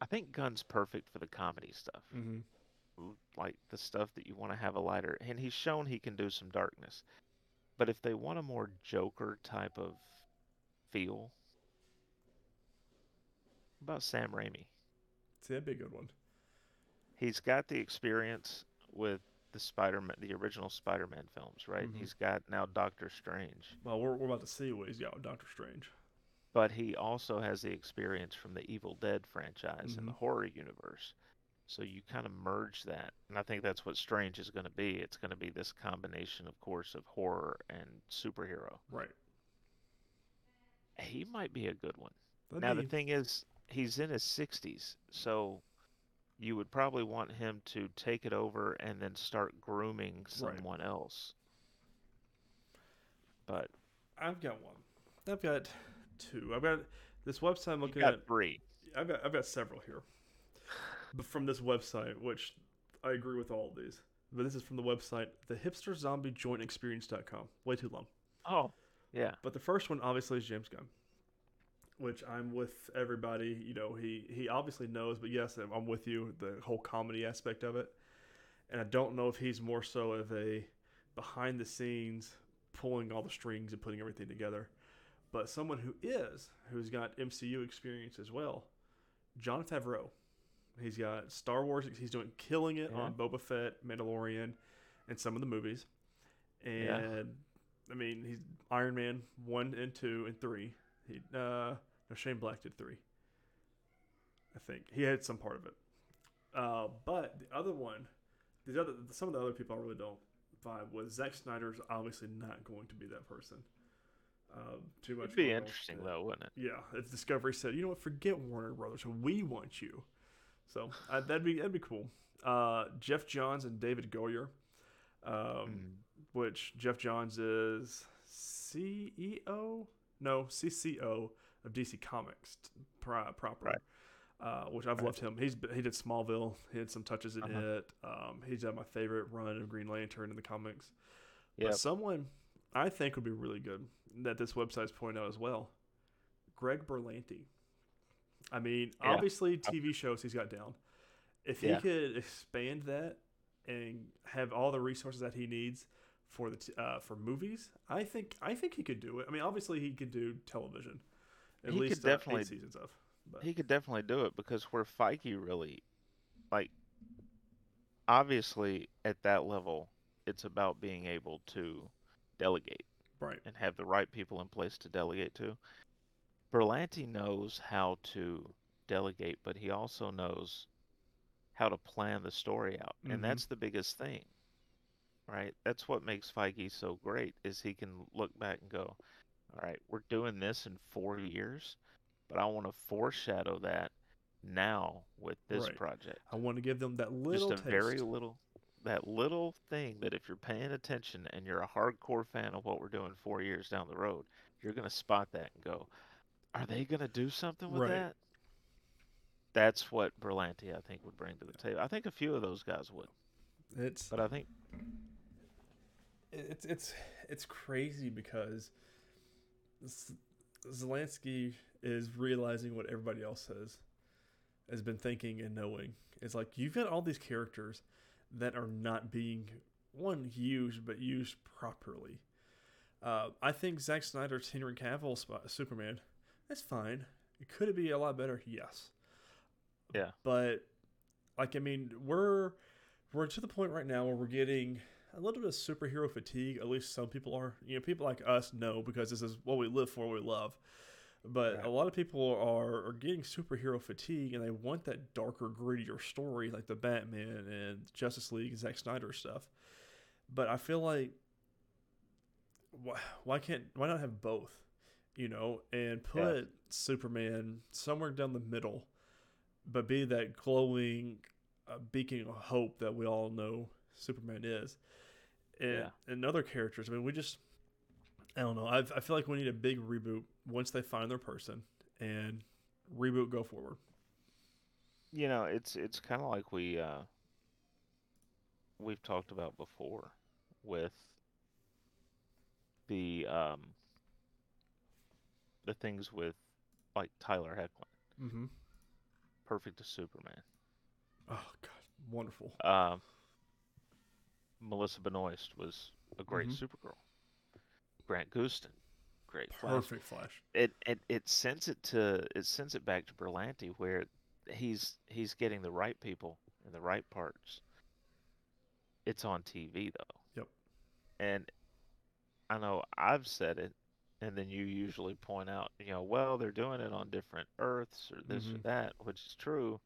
I think Gunn's perfect for the comedy stuff. mm-hmm. like the stuff that you want to have a lighter and he's shown he can do some darkness but if they want a more joker type of feel about sam raimi see that'd be a good one. he's got the experience with the spider-man the original spider-man films right Mhm. he's got now doctor strange Well, we're, we're about to see what he's got with Doctor Strange. But he also has the experience from the evil dead franchise and the mm-hmm. horror universe so you kind of merge that and i think that's what strange is going to be it's going to be this combination of course of horror and superhero Right. he might be a good one That'd now be, the thing is he's in his 60s, so you would probably want him to take it over and then start grooming Right. someone else. But I've got one. I've got two. I've got this website I'm looking got at. three. I've got I've got several here, but from this website, which I agree with all of these. But this is from the website, the hipster zombie joint experience.com. Way too long. Oh, yeah. But the first one obviously is James Gunn, which I'm with everybody. You know, he he obviously knows, but yes, I'm with you. The whole comedy aspect of it, and I don't know if he's more so of a behind the scenes, pulling all the strings and putting everything together, but someone who is, who's got MCU experience as well, Jon Favreau. He's got Star Wars. He's doing killing it Yeah. on Boba Fett, Mandalorian, and some of the movies. And Yeah. I mean, he's Iron Man one and two and three. He uh, no Shane Black did three. I think he had some part of it. Uh, but the other one, the other some of the other people I really don't vibe with. Zack Snyder's obviously not going to be that person. Um, too much. It'd be interesting though, wouldn't it? Yeah, if Discovery said, you know what, forget Warner Brothers, we want you. So uh, that'd be that'd be cool. Uh, Geoff Johns and David Goyer, um, Mm. which Geoff Johns is CEO, no CCO of DC Comics pro- proper. Right. Uh, which I've Right. loved him. He's he did Smallville. He had some touches in Uh-huh. it. Um, he's had my favorite run of Green Lantern in the comics. Yeah. But someone I think would be really good that this website's pointing out as well. Greg Berlanti. I mean, Yeah. obviously TV shows he's got down. If he Yeah. could expand that and have all the resources that he needs for the t- uh, for movies, I think I think he could do it. I mean, obviously he could do television, at He could least uh, definitely- eight seasons of. But He could definitely do it because where Feige really, like, obviously at that level, it's about being able to delegate right, and have the right people in place to delegate to. Berlanti knows how to delegate, but he also knows how to plan the story out, Mhm. and that's the biggest thing, right? That's what makes Feige so great is he can look back and go, "All right, we're doing this in four years, but I want to foreshadow that now with this Right. project." I want to give them that little just a taste. very little that little thing that if you're paying attention and you're a hardcore fan of what we're doing four years down the road you're going to spot that and go are they going to do something with Right. that that's what Berlanti I think would bring to the table I think a few of those guys would it's but I think it's it's it's crazy because Zelensky is realizing what everybody else has has been thinking and knowing. It's like you've got all these characters that are not being one used, but used properly. Uh, I think Zack Snyder's Henry Cavill Superman, that's fine. It could it be a lot better? Yes. Yeah. But like I mean, we're we're to the point right now where we're getting a little bit of superhero fatigue. At least some people are. You know, people like us know because this is what we live for, what we love. But Right. a lot of people are, are getting superhero fatigue and they want that darker, grittier story like the Batman and Justice League and Zack Snyder stuff. But I feel like why, why can't why not have both? You know, and put Superman somewhere down the middle, but be that glowing uh, beacon of hope that we all know Superman is. And, Yeah. and other characters. I mean, we just I don't know. I I feel like we need a big reboot once they find their person and reboot go forward. you know it's it's kind of like we uh we've talked about before with the um the things with like Tyler Hoechlin Mm-hmm. perfect as Superman Oh God, wonderful. um Melissa Benoist was a great Mhm. Supergirl Grant Gustin great Flash. Perfect Flash. it it it sends it to it sends it back to Berlanti where he's he's getting the right people in the right parts. It's on TV though. Yep. And I know I've said it, and then you usually point out, you know, well they're doing it on different Earths or this or Mhm. that, which is true.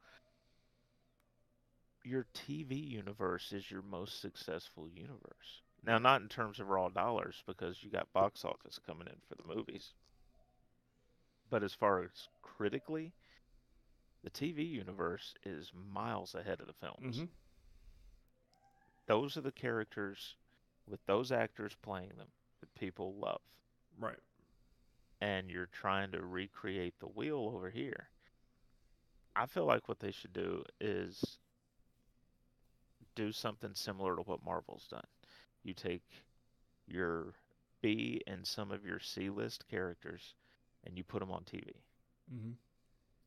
Your TV universe is your most successful universe. Now, not in terms of raw dollars, because you got box office coming in for the movies. But as far as critically, the TV universe is miles ahead of the films. Mm-hmm. Those are the characters with those actors playing them that people love. Right. And you're trying to recreate the wheel over here. I feel like what they should do is do something similar to what Marvel's done. You take your B and some of your C list characters and you put them on TV. Mm-hmm.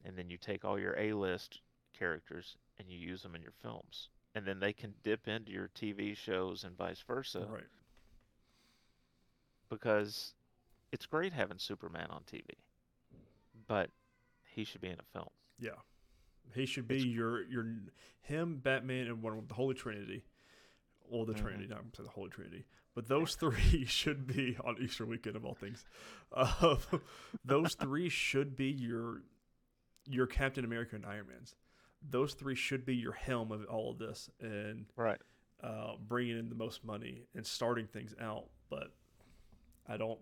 And then you take all your A list characters and you use them in your films. And then they can dip into your TV shows and vice versa Right. because it's great having Superman on TV, but he should be in a film. Yeah. He should be It's- your your him, Batman, and one of the Holy Trinity. Well, the Mhm. Trinity, not the Holy Trinity, but those three should be on Easter weekend of all things. Uh, those three should be your your Captain America and Iron Man's. Those three should be your helm of all of this and Right. uh, bringing in the most money and starting things out. But I don't,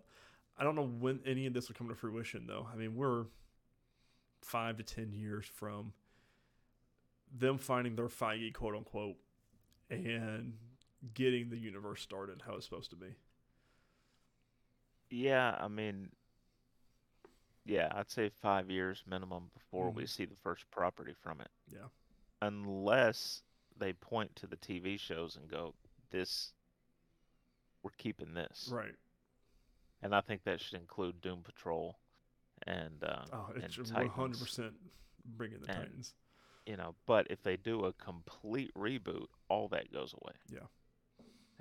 I don't know when any of this will come to fruition. Though I mean, we're five to ten years from them finding their Feige quote unquote and getting the universe started how it's supposed to be. Yeah, I mean, yeah, I'd say five years minimum before we Mhm. see the first property from it. Yeah. Unless they point to the TV shows and go, this, we're keeping this. Right. And I think that should include Doom Patrol and, uh, Oh, it's and one hundred Titans. percent bringing the And- Titans. you know, but if they do a complete reboot, all that goes away. Yeah.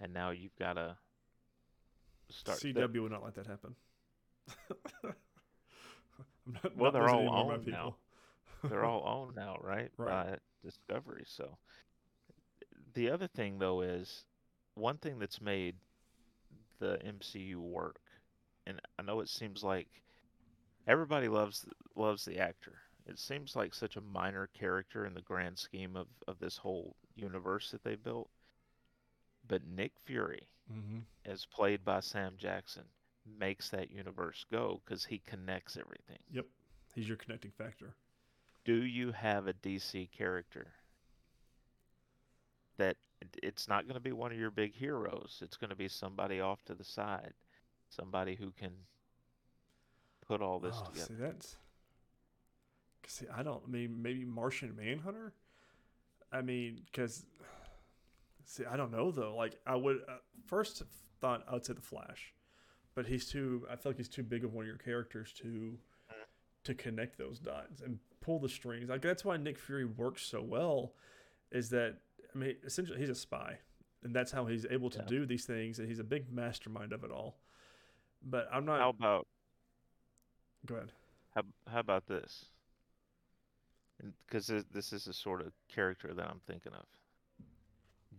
And now you've got to start. the- CW would not let that happen. I'm not, Well, not they're all owned now. they're all owned now, right? Right. By Discovery. So the other thing though is one thing that's made the MCU work, and I know it seems like everybody loves loves the actor. It seems like such a minor character in the grand scheme of, of this whole universe that they built. But Nick Fury, mm-hmm. as played by Sam Jackson, makes that universe go because he connects everything. Yep, he's your connecting factor. do you have a DC character that it's not going to be one of your big heroes? It's going to be somebody off to the side, somebody who can put all this oh, together. see that's. See, I don't. I mean, maybe Martian Manhunter. I mean, because see, I don't know though. Like, I would uh, first thought I would say the Flash, but he's too. I feel like he's too big of one of your characters to to connect those dots and pull the strings. Like that's why Nick Fury works so well. Is that I mean, essentially he's a spy, and that's how he's able to Yeah. do these things. And he's a big mastermind of it all. But I'm not. How about go ahead. how, how about this? Because this, this is the sort of character that I'm thinking of.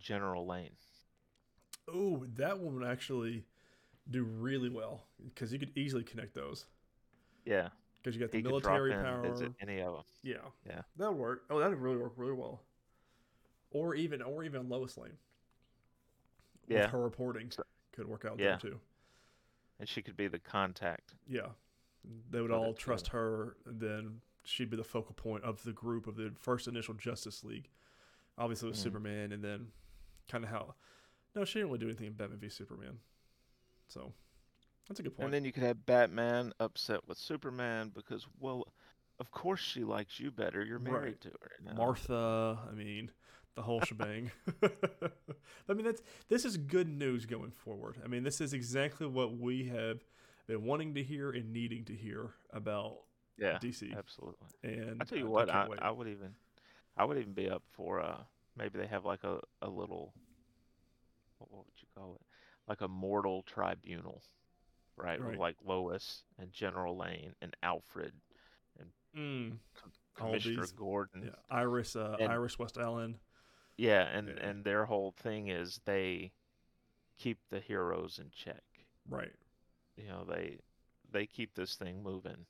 General Lane. Oh, that one would actually do really well because you could easily connect those Yeah, because you got the he military power. any of them. Yeah, Yeah. that would work. Oh, that would really work really well. Or even, or even Lois Lane. With Yeah. her reporting could work out Yeah. there too. And she could be the contact. Yeah, they would all trust her, and then she'd be the focal point of the group of the first initial Justice League. Obviously with Mhm. Superman, and then kind of how. No, she didn't really do anything in Batman v Superman. So that's a good point. And then you could have Batman upset with Superman because, well, of course she likes you better. You're married Right. to her. know? Martha, I mean, the whole shebang. I mean, that's this is good news going forward. I mean, this is exactly what we have been wanting to hear and needing to hear about Yeah, DC. absolutely. And I tell you I- what, I, I. I would even, I would even be up for uh maybe they have like a a little, what, what would you call it? Like a mortal tribunal, right? With Right. like Lois and General Lane and Alfred, Mm, Com- Commissioner these- Gordon. yeah, Iris, uh, And- Iris West Allen. Yeah, and Yeah. and their whole thing is they keep the heroes in check. Right. You know, they they keep this thing moving.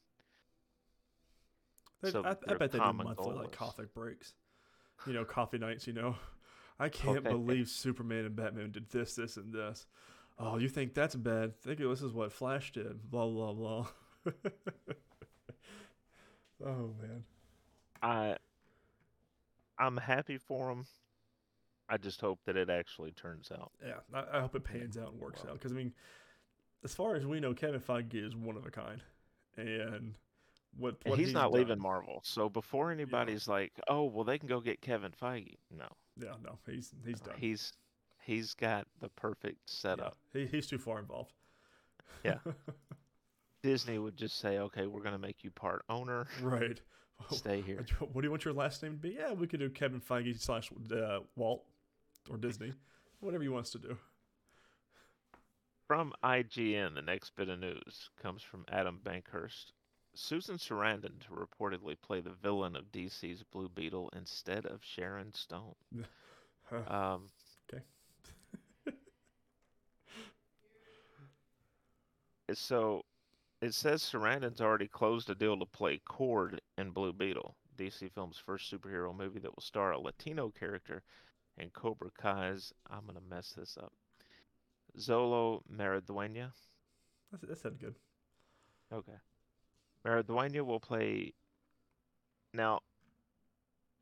So I, I bet they do monthly like coffee breaks. You know, coffee nights. You know, I can't Okay. believe Superman and Batman did this, this, and this. Oh, you think that's bad? Think this is what Flash did. Blah blah blah. oh man. I I'm happy for him. I just hope that it actually turns out. Yeah, I, I hope it pans out and works Well. out. Because I mean, as far as we know, Kevin Feige is one of a kind, and what, what he's, not leaving Marvel. So before anybody's like, "Oh, well they can go get Kevin Feige." No. Yeah, no, he's he's done. He's he's got the perfect yeah, setup. he, he's too far involved. Yeah. Disney would just say, "Okay, we're going to make you part owner. right. Stay here." What do you want your last name to be? Yeah, we could do Kevin Feige slash uh, Walt or Disney, whatever you wants to do. From IGN, the next bit of news comes from Adam Bankhurst. Susan Sarandon to reportedly play the villain of DC's Blue Beetle instead of Sharon Stone. Um, Okay. so it says Sarandon's already closed a deal to play Kord in Blue Beetle, DC Films' first superhero movie that will star a Latino character and Cobra Kai's. I'm gonna mess this up. Xolo Maridueña. That's, that sounded good. Okay. Maridueña will play. Now,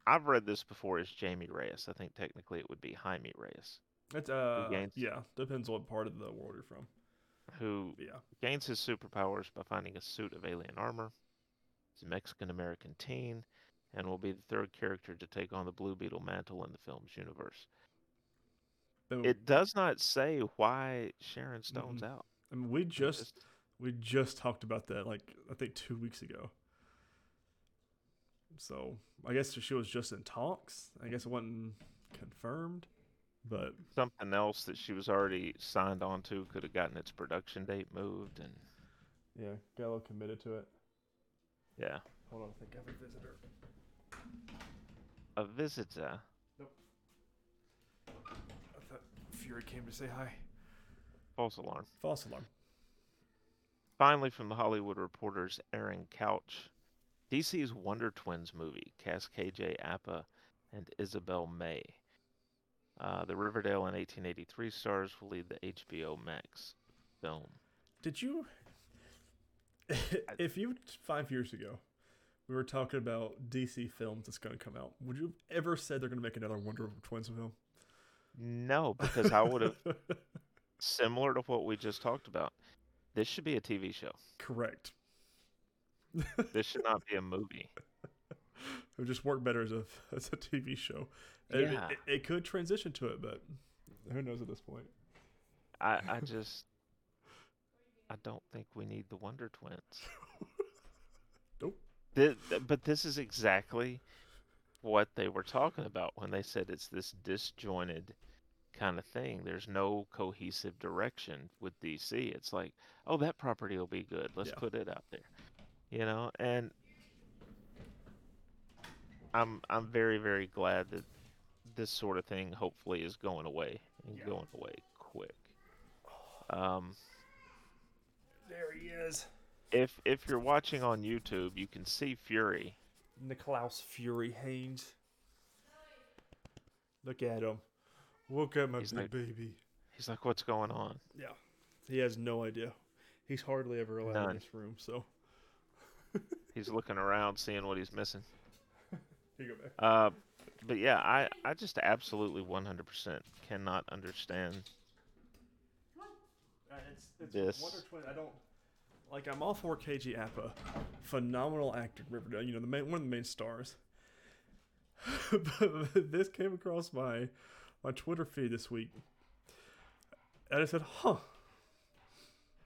I've read this before as Jamie Reyes. I think technically it would be Jaime Reyes, It's uh gains- yeah, depends what part of the world you're from. who yeah, gains his superpowers by finding a suit of alien armor. He's a Mexican American teen and will be the third character to take on the Blue Beetle mantle in the film's universe. But, It does not say why Sharon Stone's Mm-mm. out. I mean, we just we just talked about that like I think two weeks ago. So I guess she was just in talks. I guess it wasn't confirmed, but something else that she was already signed on to could have gotten its production date moved and yeah, got a little committed to it. yeah. Hold on, I think I have a visitor. A visitor. Nope. I thought Fury came to say hi. False alarm. False alarm. Finally, from the Hollywood Reporter's Aaron Couch, DC's Wonder Twins movie cast KJ Apa and Isabel May. Uh, the Riverdale and 1883 stars will lead the HBO Max film. Did you? if you five years ago, we were talking about DC films that's going to come out, would you have ever said they're going to make another Wonder Twins film? No, because I would have, similar to what we just talked about, this should be a TV show. Correct. This should not be a movie. It would just work better as a as a TV show. It, it- Yeah. it, it could transition to it, but who knows at this point? I, I just, I don't think we need the Wonder Twins. Nope. Thi- th- but this is exactly what they were talking about when they said it's this disjointed kind of thing. There's no cohesive direction with DC. It's like, oh, that property will be good. Let's Yeah. put it out there. You know, and I'm I'm very very glad that this sort of thing hopefully is going away and Yeah. going away quick. Um, There he is, if if you're watching on YouTube, you can see Fury. Niklaus Fury Haynes. Look at him. Look at my He's big like- baby. He's like, "What's going on?" Yeah, he has no idea. He's hardly ever allowed in this room, so He's looking around, seeing what he's missing. here you go back. Uh, but yeah, I I just absolutely 100% cannot understand. Uh, it's, it's This. Wonder Twin. I don't like. I'm all for KJ Apa, phenomenal actor, in Riverdale. You know, the main, one of the main stars. but this came across my my Twitter feed this week, and I said, "Huh."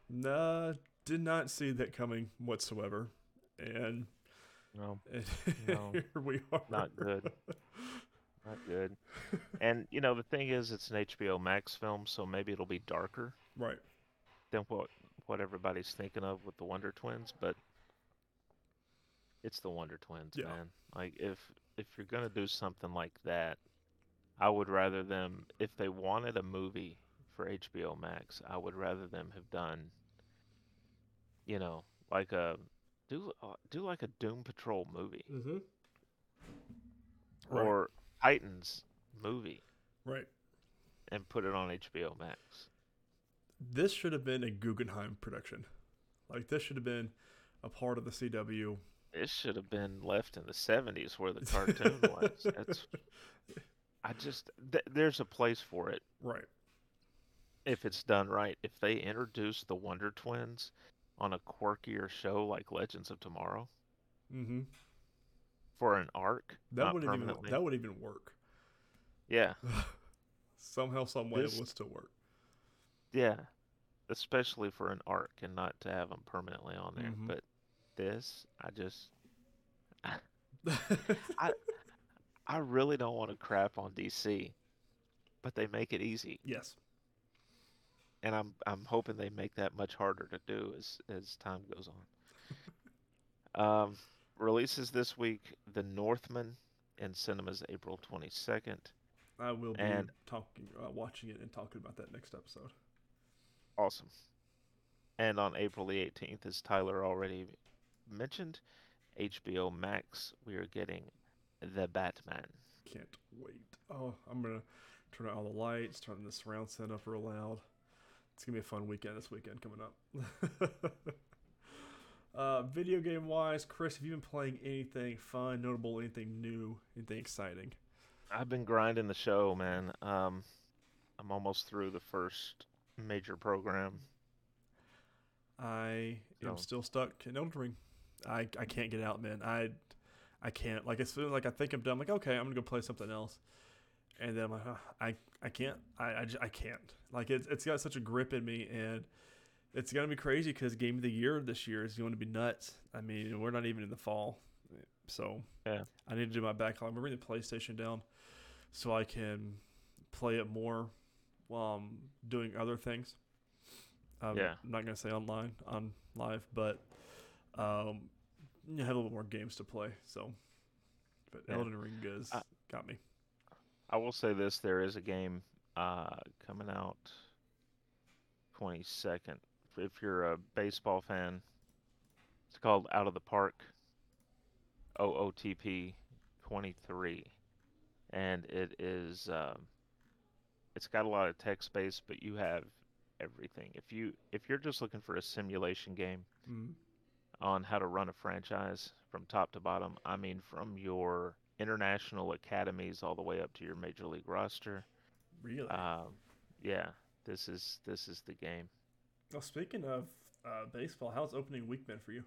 Nah, did not see that coming whatsoever, and, No, and No, here we are. not good. Not good. And you know the thing is, it's an HBO Max film, so maybe it'll be darker Right. than what what everybody's thinking of with the Wonder Twins, but it's the Wonder Twins, Yeah. man. Like if if you're gonna do something like that, I would rather them if they wanted a movie for HBO Max, I would rather them have done, you know, like a do uh, do like a Doom Patrol movie Mm-hmm. Right. or Titans movie Right. and put it on HBO Max. this should have been a Guggenheim production. Like this should have been a part of the CW It should have been left in the '70s where the cartoon was. That's. I just th- there's a place for it right. if it's done right. If they introduce the Wonder Twins on a quirkier show like Legends of Tomorrow Mm-hmm. for an arc, That would even that would even work. yeah, Somehow, some way, This- it would still work. yeah, especially for an arc and not to have them permanently on there. Mhm. But this, I just, I really don't want to crap on DC, but they make it easy. yes. and I'm I'm hoping they make that much harder to do as as time goes on. um, releases this week: The Northman in cinemas April 22nd. I will be And- talking, uh, watching it, and talking about that next episode. Awesome. And on April the 18th, as Tyler already mentioned, HBO Max, we are getting The Batman. Can't wait. Oh, I'm gonna turn out all the lights, turn the surround sound up real loud. It's gonna be a fun weekend this weekend coming up. uh, video game wise, Chris, have you been playing anything fun, notable, anything new, anything exciting? I've been grinding the show, man. Um, I'm almost through the first major program. I am still stuck in Elden Ring. I I can't get out, man. I I can't. Like as soon as like I think I'm done, I'm like okay, I'm gonna go play something else, and then I'm like "Ugh, I I can't. I I, ju- I can't. Like it's it's got such a grip in me, and it's gonna be crazy because game of the year this year is going to be nuts. I mean, we're not even in the fall, so Yeah. I need to do my backlog. I'm gonna bring the PlayStation down so I can play it more while I'm doing other things. Um, Yeah. I'm not gonna say online on live, but um, you know, have a little more games to play. So, but Yeah. Elden Ring is I- got me. I will say this: there is a game uh, coming out 22nd. If you're a baseball fan, it's called Out of the Park. OOTP 23, and it is um, it's got a lot of text space, but you have everything. If you if you're just looking for a simulation game Mm. On how to run a franchise from top to bottom, I mean from your international academies all the way up to your major league roster. Really? Um, yeah, this is this is the game. well, speaking of uh, baseball, how's opening week been for you?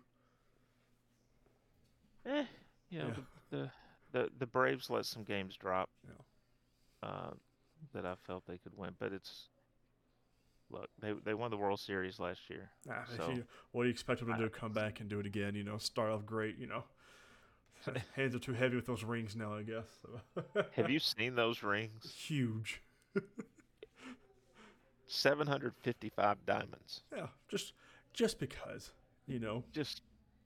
Eh, you know, Yeah. the, the the Braves let some games drop. Yeah. Uh, that I felt they could win, but it's look they they won the World Series last year. Ah, So- you, what do you expect them to I- do? Come back and do it again? You know, start off great. You know, hands are too heavy with those rings now. I guess. Have you seen those rings? Huge. 755 diamonds, Yeah, just just because. You know, just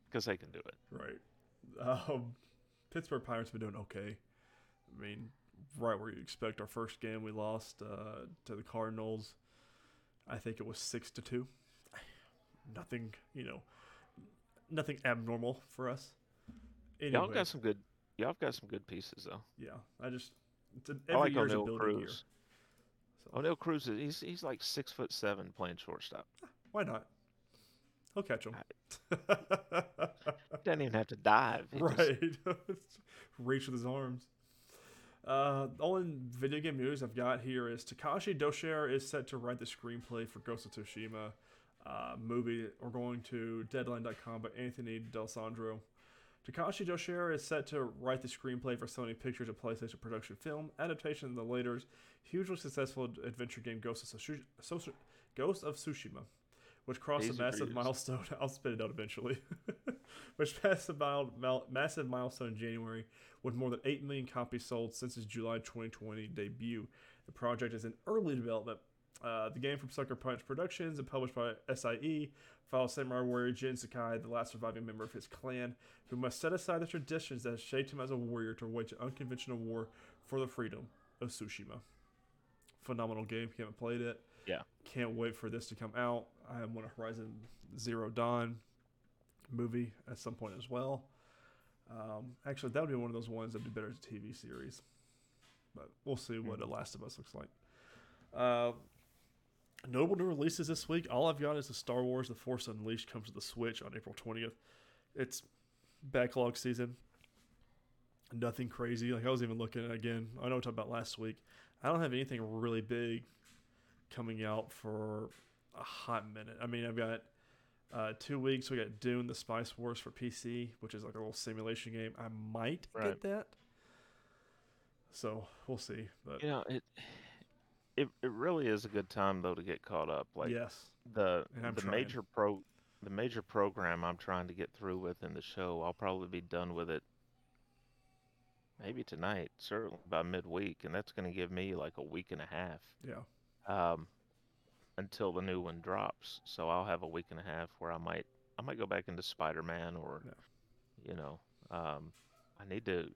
because they can do it. right. Um, Pittsburgh Pirates have been doing okay. I mean, right where you expect. Our first game we lost uh, to the Cardinals. I think it was six to two. Nothing, you know, nothing abnormal for us. Y'all got some good. Y'all got some good pieces though. yeah. I just it's an, I like year's a building year. Cruz. So Oneil Cruz is he's he's like six foot seven playing shortstop. Ah, why not? He'll catch. He doesn't even have to dive. He just- right. Reach with his arms. Uh, the only video game news I've got here is Takashi Doscher is set to write the screenplay for Ghost of Tsushima uh, movie. We're going to Deadline.com by Anthony D'Alessandro. Takashi Doscher is set to write the screenplay for Sony Pictures, a PlayStation production film adaptation of the later's hugely successful adventure game Ghost of, Ghost of Tsushima, which crossed a massive milestone. I'll spit it out eventually. which passed a mile, massive milestone in January with more than 8 million copies sold since its July 2020 debut. The project is in early development. Uh, the game from Sucker Punch Productions and published by SIE follows samurai warrior Jin Sakai, the last surviving member of his clan, who must set aside the traditions that shaped him as a warrior to wage an unconventional war for the freedom of Tsushima. Phenomenal game. If you haven't played it, Yeah. can't wait for this to come out. I want a Horizon Zero Dawn movie at some point as well. Um, actually, that would be one of those ones that'd be better as a TV series. But we'll see what The Last of Us looks like. Uh, notable new releases this week. All I've got is the Star Wars: The Force Unleashed comes to the Switch on April twentieth. It's backlog season. Nothing crazy. Like I was even looking at again. I know we talked about last week. I don't have anything really big coming out for a hot minute. I mean, I've got uh, two weeks. We got Dune: The Spice Wars for PC, which is like a little simulation game. I might Right. get that. So we'll see. But You know, it it it really is a good time though to get caught up. Like yes, the the trying. major pro the major program I'm trying to get through with in the show, I'll probably be done with it maybe tonight, certainly by midweek, and that's going to give me like a week and a half yeah, um, until the new one drops. So I'll have a week and a half where I might I might go back into Spider-Man or Yeah. you know, um, I need to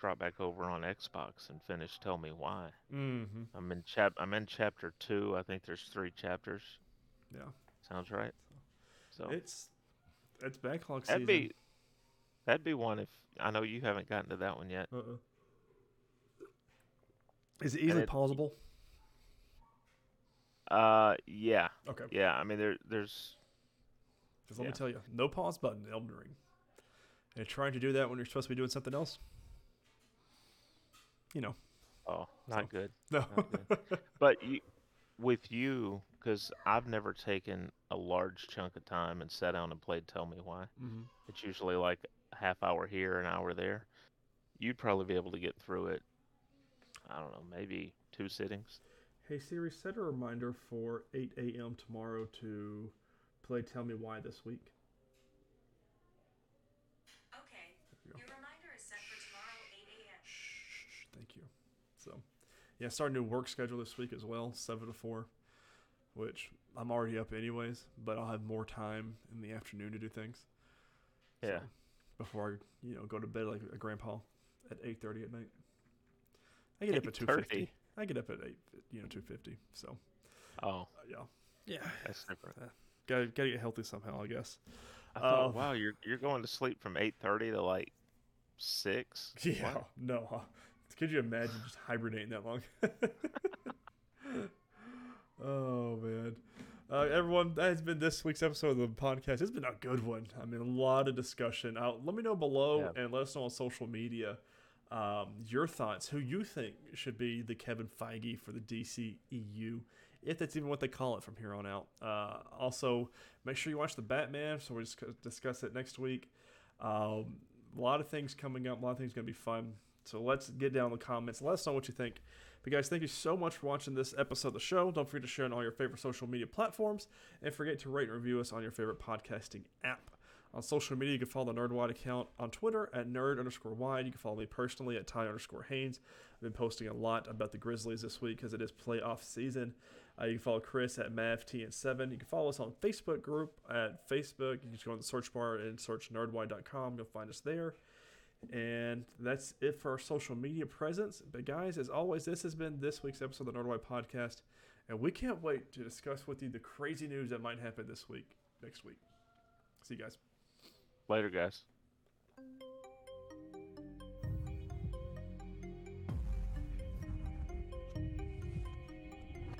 drop back over on Xbox and finish Tell Me Why. mm-hmm. I'm in chap I'm in chapter two. I think there's three chapters. yeah. Sounds right. So It's it's backlog that'd season. be that'd be one if I know you haven't gotten to that one yet. Uh-uh. Is it easily it- pausable? Uh, yeah, Okay. yeah. I mean, there there's Because let me tell you, no pause button in Elden Ring. And trying to do that when you're supposed to be doing something else, you know, oh not So- good. no. Not But you, with you, because I've never taken a large chunk of time and sat down and played Tell Me Why. Mhm. It's usually like a half hour here, an hour there. You'd probably be able to get through it. I don't know, maybe two sittings. Hey Siri, set a reminder for 8 a.m. tomorrow to play Tell Me Why this week. Okay. There we go. Your reminder is set for tomorrow, 8 a.m. Shh, thank you. So, yeah, start a new work schedule this week as well, 7 to 4, which I'm already up anyways, but I'll have more time in the afternoon to do things. So, Yeah. before I, you know, go to bed like a grandpa at 8:30 at night. I get up at 2:50. 8:30? I get up at 8, you know, 2:50. So, Oh, uh, yeah. Yeah. that's different. Got to got to get healthy somehow, I guess. I thought, Uh, wow, you're you're going to sleep from eight thirty to like six. Yeah. What? No. huh? Could you imagine just hibernating that long? oh man. Uh, everyone, that has been this week's episode of the podcast. It's been a good one. I mean, a lot of discussion. Uh, let me know below Yeah. and let us know on social media um, your thoughts. Who you think should be the Kevin Feige for the DCEU, if that's even what they call it from here on out. Uh, also, make sure you watch the Batman. So we'll discuss, discuss it next week. Um, a lot of things coming up. A lot of things going to be fun. So let's get down in the comments. Let us know what you think. But guys, thank you so much for watching this episode of the show. Don't forget to share on all your favorite social media platforms. And forget to rate and review us on your favorite podcasting app. On social media, you can follow the NerdWide account on Twitter at nerd underscore wide. You can follow me personally at Ty underscore Haynes. I've been posting a lot about the Grizzlies this week because it is playoff season. Uh, you can follow Chris at MavTN7. You can follow us on Facebook group at Facebook. You can just go in the search bar and search nerdwide.com. You'll find us there. And that's it for our social media presence. But guys, as always, this has been this week's episode of the Nerdwide Podcast. And we can't wait to discuss with you the crazy news that might happen this week, next week. See you guys. Later, guys.